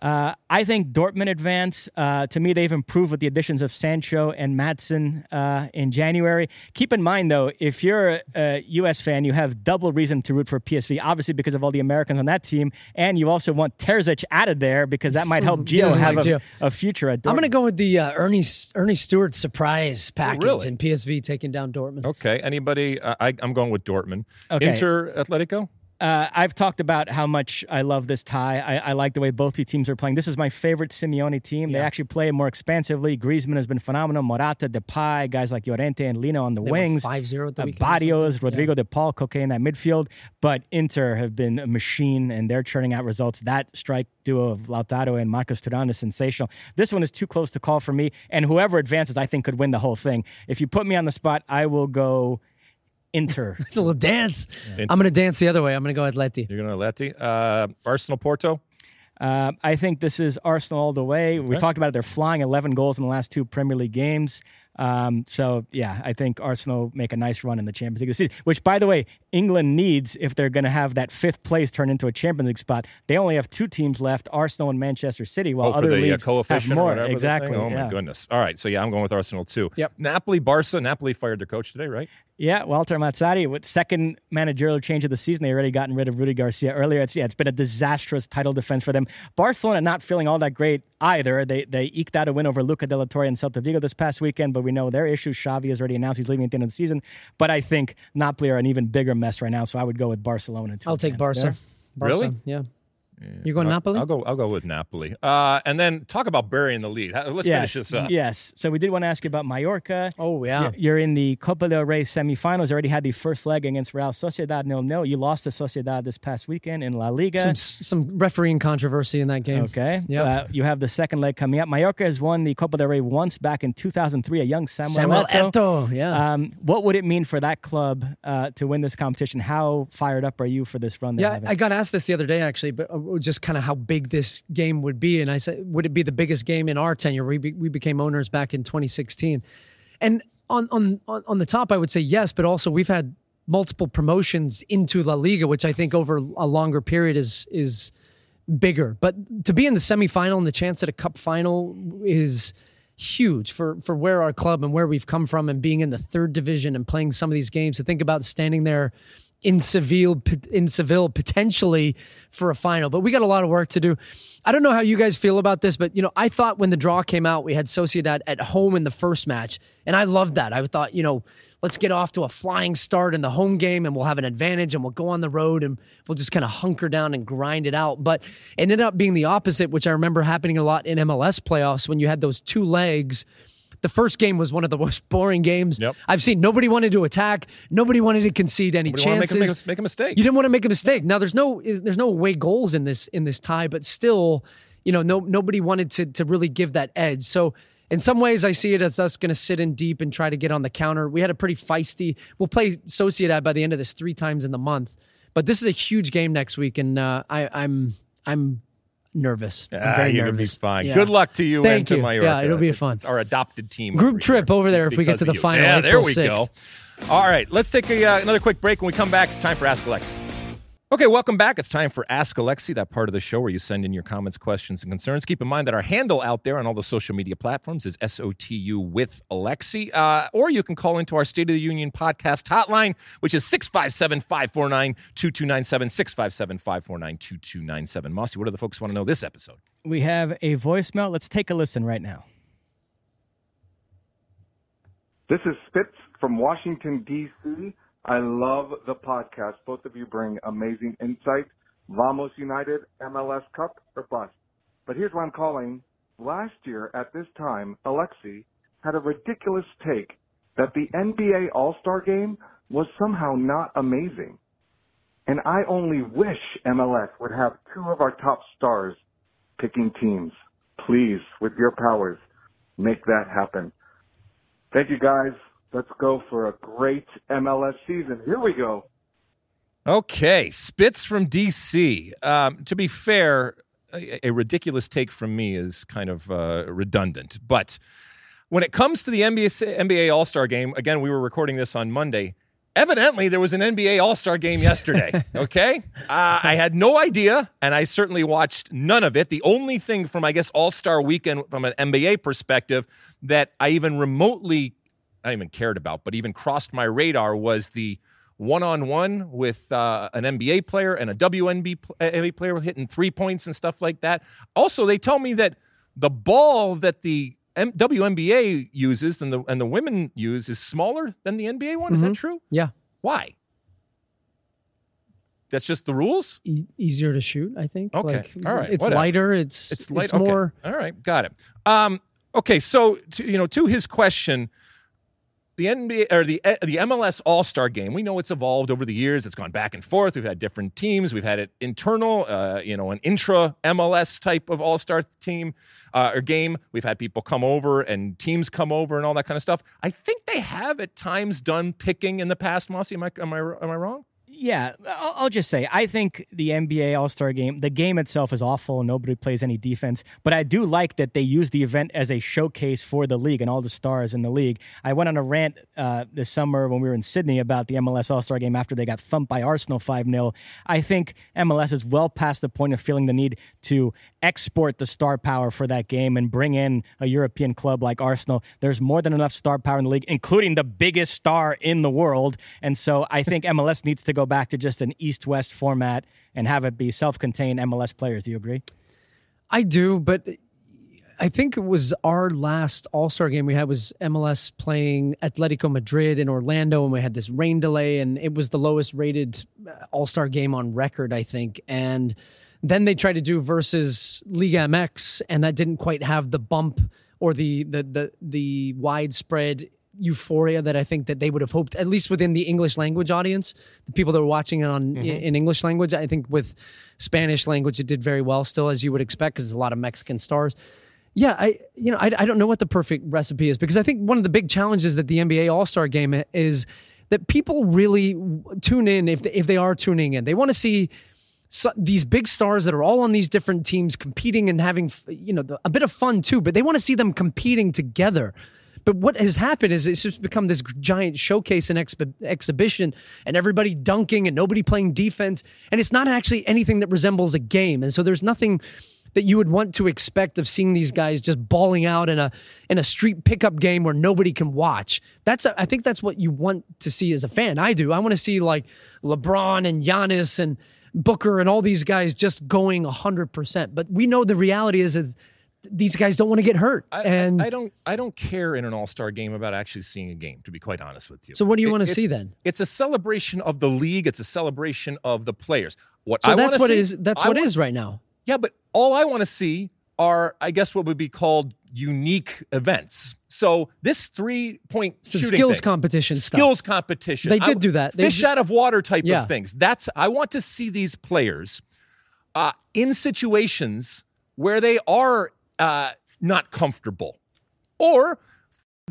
Uh, I think Dortmund advance. Uh, to me, they've improved with the additions of Sancho and Maatsen uh, in January. Keep in mind, though, if you're a U.S. fan, you have double reason to root for PSV, obviously because of all the Americans on that team, and you also want Terzic added there because that might help Gio have like a, Gio. a future at Dortmund. I'm going to go with the uh, Earnie Earnie Stewart surprise package really? and PSV taking down Dortmund. Okay. Anybody? Uh, I, I'm going with Dortmund. Okay. Inter Atletico. Uh, I've talked about how much I love this tie. I, I like the way both two teams are playing. This is my favorite Simeone team. They actually play more expansively. Griezmann has been phenomenal. Morata, Depay, guys like Llorente and Lino on the They wings. 5-0 at the Uh, Barrios. Rodrigo De Paul, Koke in that midfield. But Inter have been a machine and they're churning out results. That strike duo of Lautaro and Marcus Thuram is sensational. This one is too close to call for me. And whoever advances, I think, could win the whole thing. If you put me on the spot, I will go Inter. It's a little dance. I'm going to dance the other way. I'm going to go Atleti. You're going to Atleti. Uh, Arsenal Porto. Uh, I think this is Arsenal all the way. We talked about it. They're flying 11 goals in the last two Premier League games. Um, so, yeah, I think Arsenal make a nice run in the Champions League this season, which, by the way, England needs if they're going to have that fifth place turn into a Champions League spot. They only have two teams left Arsenal and Manchester City, while Oh, for other the uh, leagues coefficient have or more. whatever. the exactly. thing? Oh yeah. my goodness. All right. So yeah, I'm going with Arsenal too. Yep. Napoli, Barca. Napoli fired their coach today, right? Yeah, Walter Mazzarri with second managerial change of the season. They already gotten rid of Rudi Garcia earlier. It's yeah, it's been a disastrous title defense for them. Barcelona not feeling all that great either. They they eked out a win over Luca de la Torre and Celta Vigo this past weekend, but we know their issues. Xavi has already announced he's leaving at the end of the season. But I think Napoli are an even bigger mess right now, so I would go with Barcelona. to I'll take advance Barca. there. Barca. Really? Yeah. You going Napoli? I'll go. I'll go with Napoli. Uh, and then talk about burying the lead. Let's finish Yes, this up. yes. So we did want to ask you about Mallorca. Oh, yeah. You're- You're in the Copa del Rey semifinals. Already had the first leg against Real Sociedad nil nil. You lost to Sociedad this past weekend in La Liga. Some some refereeing controversy in that game. Okay. Yeah. Uh, you have the second leg coming up. Mallorca has won the Copa del Rey once back in 2003. A young Samuel, Samuel Eto'o. Eto'o, yeah. Um, what would it mean for that club uh, to win this competition? How fired up are you for this run? Yeah. I got asked this the other day actually, but uh, just kind of how big this game would be, and I said, would it be the biggest game in our tenure? We be, we became owners back in 2016, and on on on the top, I would say yes, but also we've had multiple promotions into La Liga, which I think over a longer period is is bigger. But to be in the semifinal and the chance at a cup final is huge for for where our club and where we've come from and being in the third division and playing some of these games to think about standing there in Seville in Seville potentially for a final but we got a lot of work to do. I don't know how you guys feel about this but you know I thought when the draw came out we had Sociedad at home in the first match and I loved that. I thought you know let's get off to a flying start in the home game and we'll have an advantage and we'll go on the road and we'll just kind of hunker down and grind it out. But it ended up being the opposite which I remember happening a lot in MLS playoffs when you had those two legs the first game was one of the most boring games Yep. I've seen. Nobody wanted to attack. Nobody wanted to concede any Nobody chances. make a- make a mistake. You didn't want to make a mistake. Now there's no there's no away goals in this in this tie, but still, you know, no nobody wanted to to really give that edge. So in some ways, I see it as us going to sit in deep and try to get on the counter. We had a pretty feisty. We'll play Sociedad by the end of this three times in the month, but this is a huge game next week, and uh, I, I'm I'm nervous. I'm Ah, very you're gonna be nervous. fine. Yeah. Good luck to you Thank and to you. Mallorca. Yeah, it'll be fun. it's our adopted team. Group over trip over there if we get to the you. final, Yeah, there we 6th. go. All right, let's take a, uh, another quick break. When we come back, it's time for Ask Alexi. Okay, welcome back. It's time for Ask Alexi, that part of the show where you send in your comments, questions, and concerns. Keep in mind that our handle out there on all the social media platforms is SOTU with Alexi. Uh, or you can call into our State of the Union podcast hotline, which is 657 549 2297. 657 549 2297. Mossy, what do the folks want to know this episode? we have a voicemail. Let's take a listen right now. This is Spitz from Washington, D.C. I love the podcast. Both of you bring amazing insight. Vamos United, MLS Cup, or bust. But here's why I'm calling. Last year at this time, Alexi had a ridiculous take that the NBA All-Star Game was somehow not amazing. And I only wish MLS would have two of our top stars picking teams. Please, with your powers, make that happen. Thank you, guys. Let's go for a great MLS season. Here we go. Okay, Spitz from DC. Um, to be fair, a, a ridiculous take from me is kind of uh, redundant. But when it comes to the NBA, NBA All Star game, again, we were recording this on Monday. evidently there was an NBA All Star game yesterday. Okay, uh, I had no idea, and I certainly watched none of it. The only thing from I guess All Star Weekend from an NBA perspective that I even remotely, not even cared about, but even crossed my radar was the one on one with uh, an NBA player and a WNBA player hitting three points and stuff like that. Also, they tell me that the ball that the M- WNBA uses and the and the women use is smaller than the NBA one. Is that true? Yeah. Why? That's just the rules. E- easier to shoot, I think. Okay. Like, All right. It's Whatever. lighter. It's It's light. It's okay. more. All right. Got it. Um. Okay. So to, you know, to his question, the NBA or the the MLS All Star Game. We know it's evolved over the years. It's gone back and forth. We've had different teams. We've had it internal, uh, you know, an intra MLS type of All Star team uh, or game. We've had people come over and teams come over and all that kind of stuff. I think they have at times done picking in the past. Mossy, am I am I am I wrong? Yeah, I'll, I'll just say I think the NBA All Star Game, the game itself is awful. Nobody plays any defense, but I do like that they use the event as a showcase for the league and all the stars in the league. I went on a rant uh, this summer when we were in Sydney about the MLS All Star Game after they got thumped by Arsenal five 0 I think MLS is well past the point of feeling the need to export the star power for that game and bring in a European club like Arsenal. There's more than enough star power in the league, including the biggest star in the world, and so I think MLS needs to go back to just an East West format and have it be self contained MLS players. Do you agree? I do, but I think it was our last All Star game we had was MLS playing Atletico Madrid in Orlando, and we had this rain delay, and it was the lowest rated All Star game on record, I think. And then they tried to do versus Liga MX, and that didn't quite have the bump or the the the, the widespread euphoria that I think that they would have hoped, at least within the English language audience, the people that were watching it on mm-hmm. in English language. I think with Spanish language, it did very well still, as you would expect, because there's a lot of Mexican stars. Yeah, I you know I, I don't know what the perfect recipe is because I think one of the big challenges that the NBA All Star Game is that people really tune in if they, if they are tuning in. They want to see so, these big stars that are all on these different teams competing and having you know a bit of fun too, but they want to see them competing together. But what has happened is it's just become this giant showcase and exhibition, and everybody dunking and nobody playing defense, and it's not actually anything that resembles a game. And so there's nothing that you would want to expect of seeing these guys just bawling out in a in a street pickup game where nobody can watch. That's I think that's what you want to see as a fan. I do. I want to see like LeBron and Giannis and Booker and all these guys just going 100%. But we know the reality is is these guys don't want to get hurt. I, and I, I don't I don't care in an All Star game about actually seeing a game. To be quite honest with you. So what do you It- wanna see then? It's a celebration of the league. It's a celebration of the players. What so I that's what see, is that's I what want- is right now. Yeah, but all I want to see are, I guess, what would be called unique events. So this three point So shooting skills thing, competition stuff. skills competition. They did do that. They fish did- out of water type Yeah. of things. That's I want to see these players uh, in situations where they are uh, not comfortable, or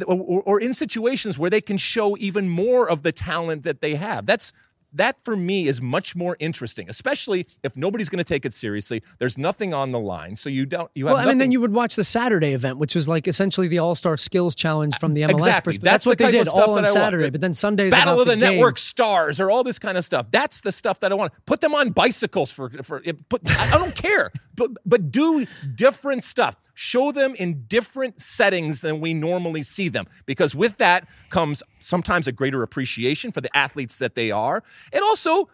or, in situations where they can show even more of the talent that they have. That's that for me is much more interesting, especially if nobody's going to take it seriously. There's nothing on the line, so you don't. You have Well, nothing- then you would watch the Saturday event, which was like essentially the All Star Skills Challenge from the MLS Exactly. perspective. That's That's, what the they did all on that I want. Saturday. But then Sundays Battle of the, game. Network stars or all this kind of stuff. That's the stuff that I want. Put them on bicycles for for. Put I I don't care, but but do different stuff. Show them in different settings than we normally see them, because with that comes sometimes a greater appreciation for the athletes that they are. It also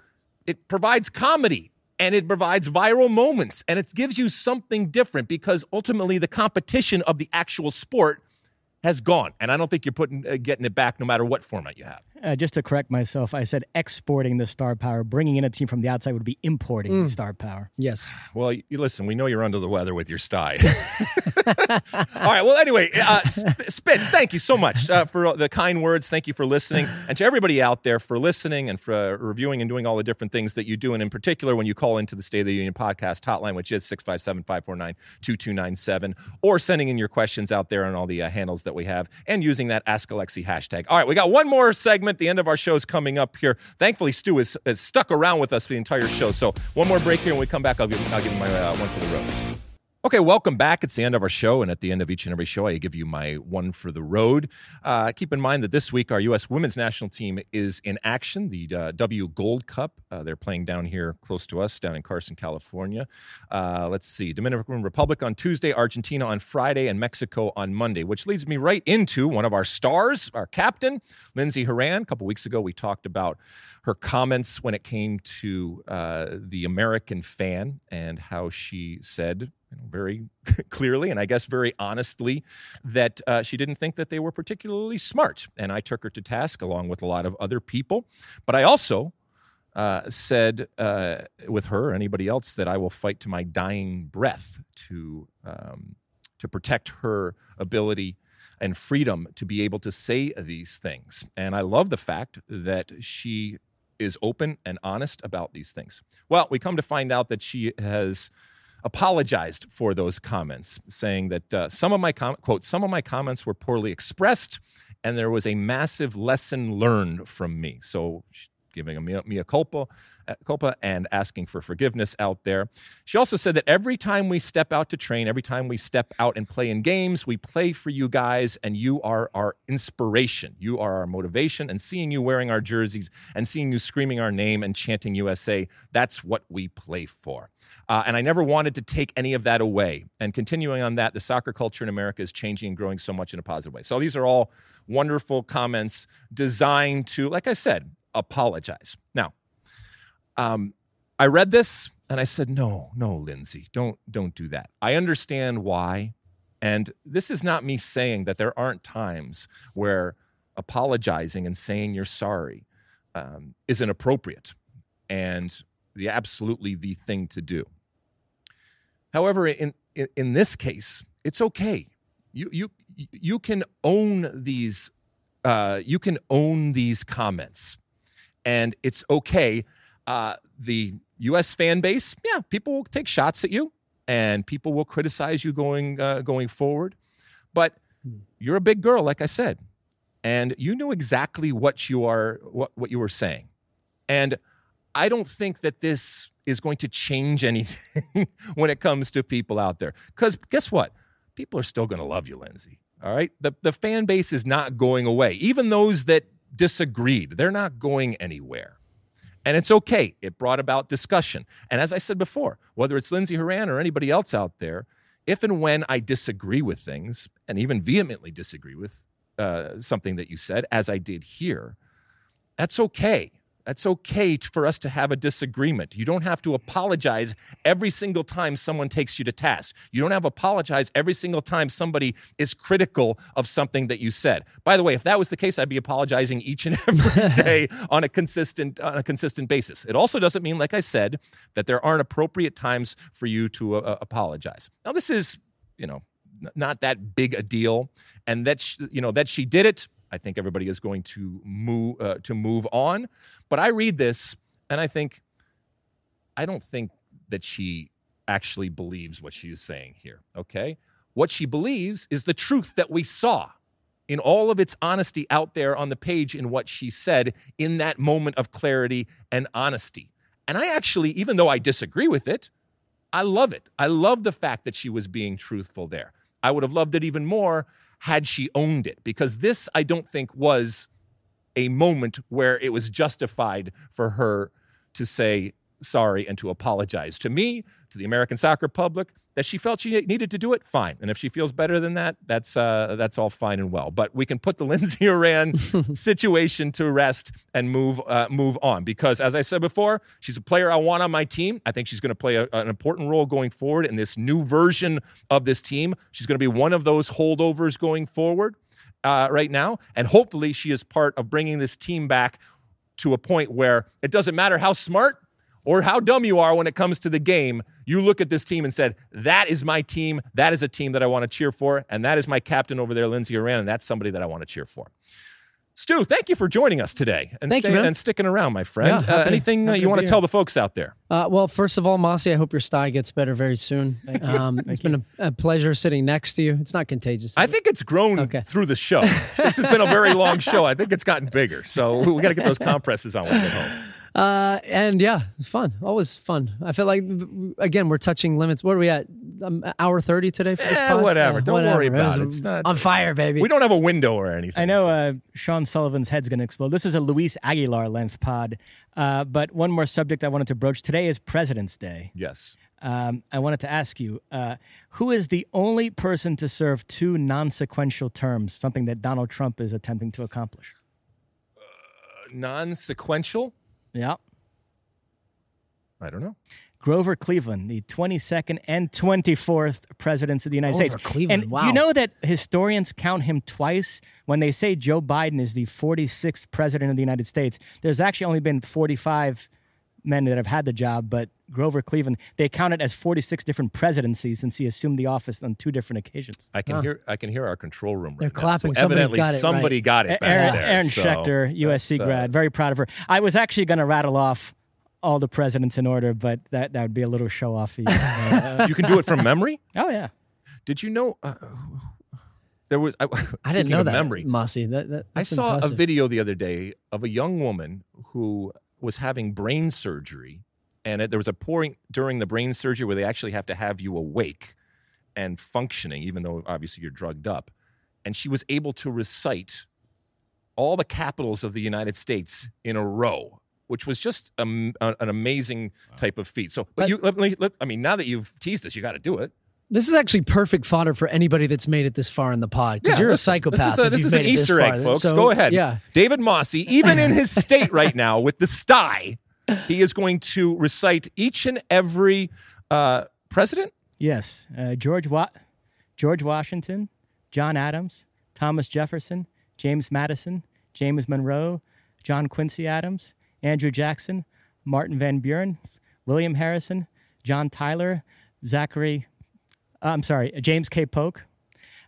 it provides comedy and it provides viral moments and it gives you something different because ultimately the competition of the actual sport has gone. And i don't think you're putting uh, getting it back no matter what format you have Uh, just to correct myself, I said exporting the star power. Bringing in a team from the outside would be importing Mm. the star power. Yes. well you, listen we know you're under the weather with your sty all right well anyway uh, spitz thank you so much uh, for the kind words thank you for listening and to everybody out there for listening and for uh, reviewing and doing all the different things that you do and in particular when you call into the state of the union podcast hotline which is 657-549-2297 or sending in your questions out there on all the uh, handles that we have and using that ask alexi hashtag all right we got one more segment the end of our show is coming up here. Thankfully stu has, is stuck around with us for the entire show. So one more break here. And we come back i'll give, I'll give you my uh, one for the road Okay, welcome back. It's the end of our show, and at the end of each and every show, I give you my one for the road. Uh, keep in mind that this week our U.S. women's national team is in action, the uh, W Gold Cup. Uh, they're playing down here close to us, down in Carson, California. Uh, let's see, Dominican Republic on Tuesday, Argentina on Friday, and Mexico on Monday, which leads me right into one of our stars, our captain, Lindsey Horan. A couple weeks ago, we talked about her comments when it came to uh, the American fan and how she said very clearly and I guess very honestly that uh, she didn't think that they were particularly smart. And I took her to task along with a lot of other people. But I also uh, said uh, with her anybody else that I will fight to my dying breath to um, to protect her ability and freedom to be able to say these things. And I love the fact that she is open and honest about these things. Well, we come to find out that she has apologized for those comments, saying that uh, some of my com- quote some of my comments were poorly expressed, and there was a massive lesson learned from me. So giving a mea, mea culpa, culpa and asking for forgiveness out there. She also said that every time we step out to train, every time we step out and play in games, we play for you guys, and you are our inspiration. You are our motivation, and seeing you wearing our jerseys and seeing you screaming our name and chanting USA, that's what we play for. Uh, and I never wanted to take any of that away. And continuing on that, the soccer culture in America is changing and growing so much in a positive way. So these are all wonderful comments designed to, like I said, apologize. Now, um, I read this and I said, no, no, Lindsey, don't don't do that. I understand why. And this is not me saying that there aren't times where apologizing and saying you're sorry um, is inappropriate and the absolutely the thing to do. However, in, in, in this case, it's okay. You you you can own these uh, you can own these comments, and it's okay. Uh, the U.S. fan base, yeah, people will take shots at you, and people will criticize you going uh, going forward. But you're a big girl, like I said, and you knew exactly what you are what, what you were saying, and I don't think that this is going to change anything when it comes to people out there. Because guess what? People are still going to love you, Lindsey. All right. The, the fan base is not going away. Even those that disagreed, they're not going anywhere. And it's okay. It brought about discussion. And as I said before, whether it's Lindsey Horan or anybody else out there, if and when I disagree with things and even vehemently disagree with uh, something that you said, as I did here, that's okay. That's okay for us to have a disagreement. You don't have to apologize every single time someone takes you to task. You don't have to apologize every single time somebody is critical of something that you said. By the way, if that was the case, I'd be apologizing each and every day on a consistent on a consistent basis. It also doesn't mean, like I said, that there aren't appropriate times for you to uh, apologize. Now, this is, you know, not that big a deal, and that she, you know that she did it I think everybody is going to move uh, to move on. But I read this and I think I don't think that she actually believes what she is saying here. Okay, what she believes is the truth that we saw in all of its honesty out there on the page in what she said in that moment of clarity and honesty. And I actually, even though I disagree with it, I love it. I love the fact that she was being truthful there. I would have loved it even more had she owned it, because this, I don't think, was a moment where it was justified for her to say sorry and to apologize to me, to the American soccer public, that she felt she needed to do it, fine. And if she feels better than that, that's uh, that's all fine and well. But we can put the Lindsey Horan situation to rest and move uh, move on because, as I said before, she's a player I want on my team. I think she's going to play a, an important role going forward in this new version of this team. She's going to be one of those holdovers going forward uh, right now, and hopefully, she is part of bringing this team back to a point where it doesn't matter how smart or how dumb you are when it comes to the game, you look at this team and said, that is my team. That is a team that I want to cheer for. And that is my captain over there, Lindsey Horan. And that's somebody that I want to cheer for. Stu, thank you for joining us today and, thank stay, you, and sticking around, my friend. Yeah, uh, anything uh, you want to tell the folks out there? Uh, well, first of all, Mossy, I hope your sty gets better very soon. Thank you. Um, thank it's you. been a, a, pleasure sitting next to you. It's not contagious. I think it's grown okay. through the show. this has been a very long show. I think it's gotten bigger. So we got to get those compresses on when we get home. Uh, and yeah, fun. Always fun. I feel like again we're touching limits. What are we at? um, hour thirty today for this Eh, pod? whatever. Yeah, Don't worry about it. It's not- on fire, baby. We don't have a window or anything. I know uh, Sean Sullivan's head's going to explode. This is a Luis Aguilar length pod. Uh, but one more subject I wanted to broach. Today is President's Day. Yes. Um, I wanted to ask you uh, who is the only person to serve two non sequential terms, something that Donald Trump is attempting to accomplish? Non sequential? Yeah. I don't know. Grover Cleveland, the 22nd and 24th presidents of the United Grover States. Cleveland, and wow. do you know that historians count him twice? When they say Joe Biden is the 46th president of the United States, there's actually only been 45 men that have had the job, but Grover Cleveland, they count it as 46 different presidencies since he assumed the office on two different occasions. I can hear I can hear our control room They're now. clapping. So Somebody evidently got it somebody right. got it back Aaron, there. Aaron so Schechter, USC that's, uh, grad, very proud of her. I was actually going to rattle off all the presidents in order, but that, that would be a little show offy. Uh, you can do it from memory? oh, yeah. Did you know uh, there was I, I didn't know of that, memory. Mossy. That, that, I saw impressive. a video the other day of a young woman who was having brain surgery, and it, there was a point during the brain surgery where they actually have to have you awake and functioning, even though obviously you're drugged up. And she was able to recite all the capitals of the United States in a row, which was just a, a- an amazing type of feat. So, but, But- you, let me, let, I mean, now that you've teased us, you got to do it. This is actually perfect fodder for anybody that's made it this far in the pod because Yeah, you're a psychopath. This is, a, this is an made it this Easter egg, far. folks. So, Go ahead. Yeah. David Mosse, even in his state right now with the sty, he is going to recite each and every uh, president. Yes, uh, George Wa- George Washington, John Adams, Thomas Jefferson, James Madison, James Monroe, John Quincy Adams, Andrew Jackson, Martin Van Buren, William Harrison, John Tyler, Zachary. Uh, I'm sorry, James K. Polk,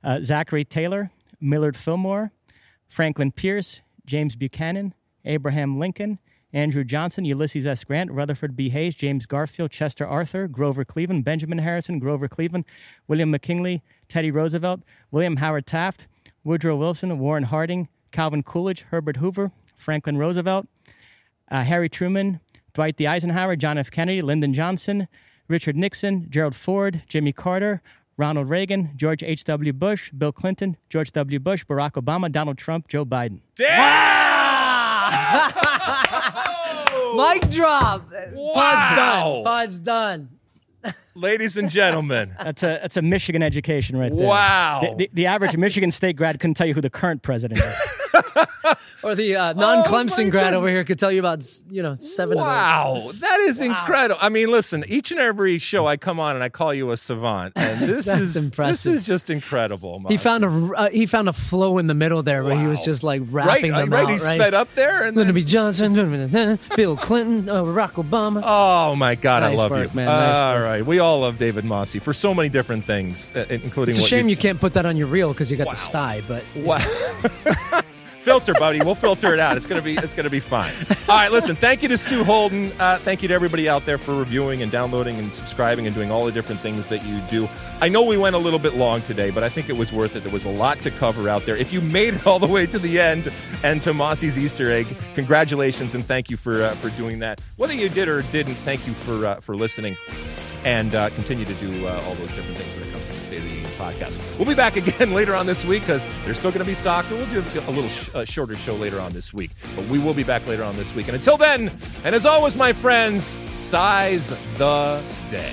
uh, Zachary Taylor, Millard Fillmore, Franklin Pierce, James Buchanan, Abraham Lincoln, Andrew Johnson, Ulysses S. Grant, Rutherford B. Hayes, James Garfield, Chester Arthur, Grover Cleveland, Benjamin Harrison, Grover Cleveland, William McKinley, Teddy Roosevelt, William Howard Taft, Woodrow Wilson, Warren Harding, Calvin Coolidge, Herbert Hoover, Franklin Roosevelt, uh, Harry Truman, Dwight D. Eisenhower, John F. Kennedy, Lyndon Johnson, Richard Nixon, Gerald Ford, Jimmy Carter, Ronald Reagan, George H.W. Bush, Bill Clinton, George W. Bush, Barack Obama, Donald Trump, Joe Biden. Wow! Mic drop. Pod's Wow. done. Pod's done. Ladies and gentlemen, That's a that's a Michigan education right there. Wow. The, the, the average Michigan State grad couldn't tell you who the current president is. Or the uh, Oh non-Clemson grad over here could tell you about you know seven of wow, that is incredible. I mean, listen, each and every show I come on and I call you a savant, and this is impressive. This is just incredible. them. He found a uh, he found a flow in the middle there where he was just like right, rapping right, them right. out. He right? sped up there, and Lyndon then, B. Johnson, Bill Clinton, uh, Barack Obama. oh my God, I love work, you. man. Nice All work. right, we all love David Mosse for so many different things, uh, including it's a what shame you you can't put that on your reel because you got Wow. the sty, but Wow. filter, buddy. We'll filter it out. It's gonna be it's gonna be fine. All right, listen. Thank you to Stu Holden. Uh, thank you to everybody out there for reviewing and downloading and subscribing and doing all the different things that you do. I know we went a little bit long today, but I think it was worth it. There was a lot to cover out there. If you made it all the way to the end and to Mossy's Easter egg, congratulations and thank you for uh, for doing that. Whether you did or didn't, thank you for uh, for listening and uh, continue to do uh, all those different things podcast. We'll be back again later on this week because there's still going to be soccer. We'll do a little sh- shorter show later on this week, but we will be back later on this week. And until then, and as always, my friends, size the day.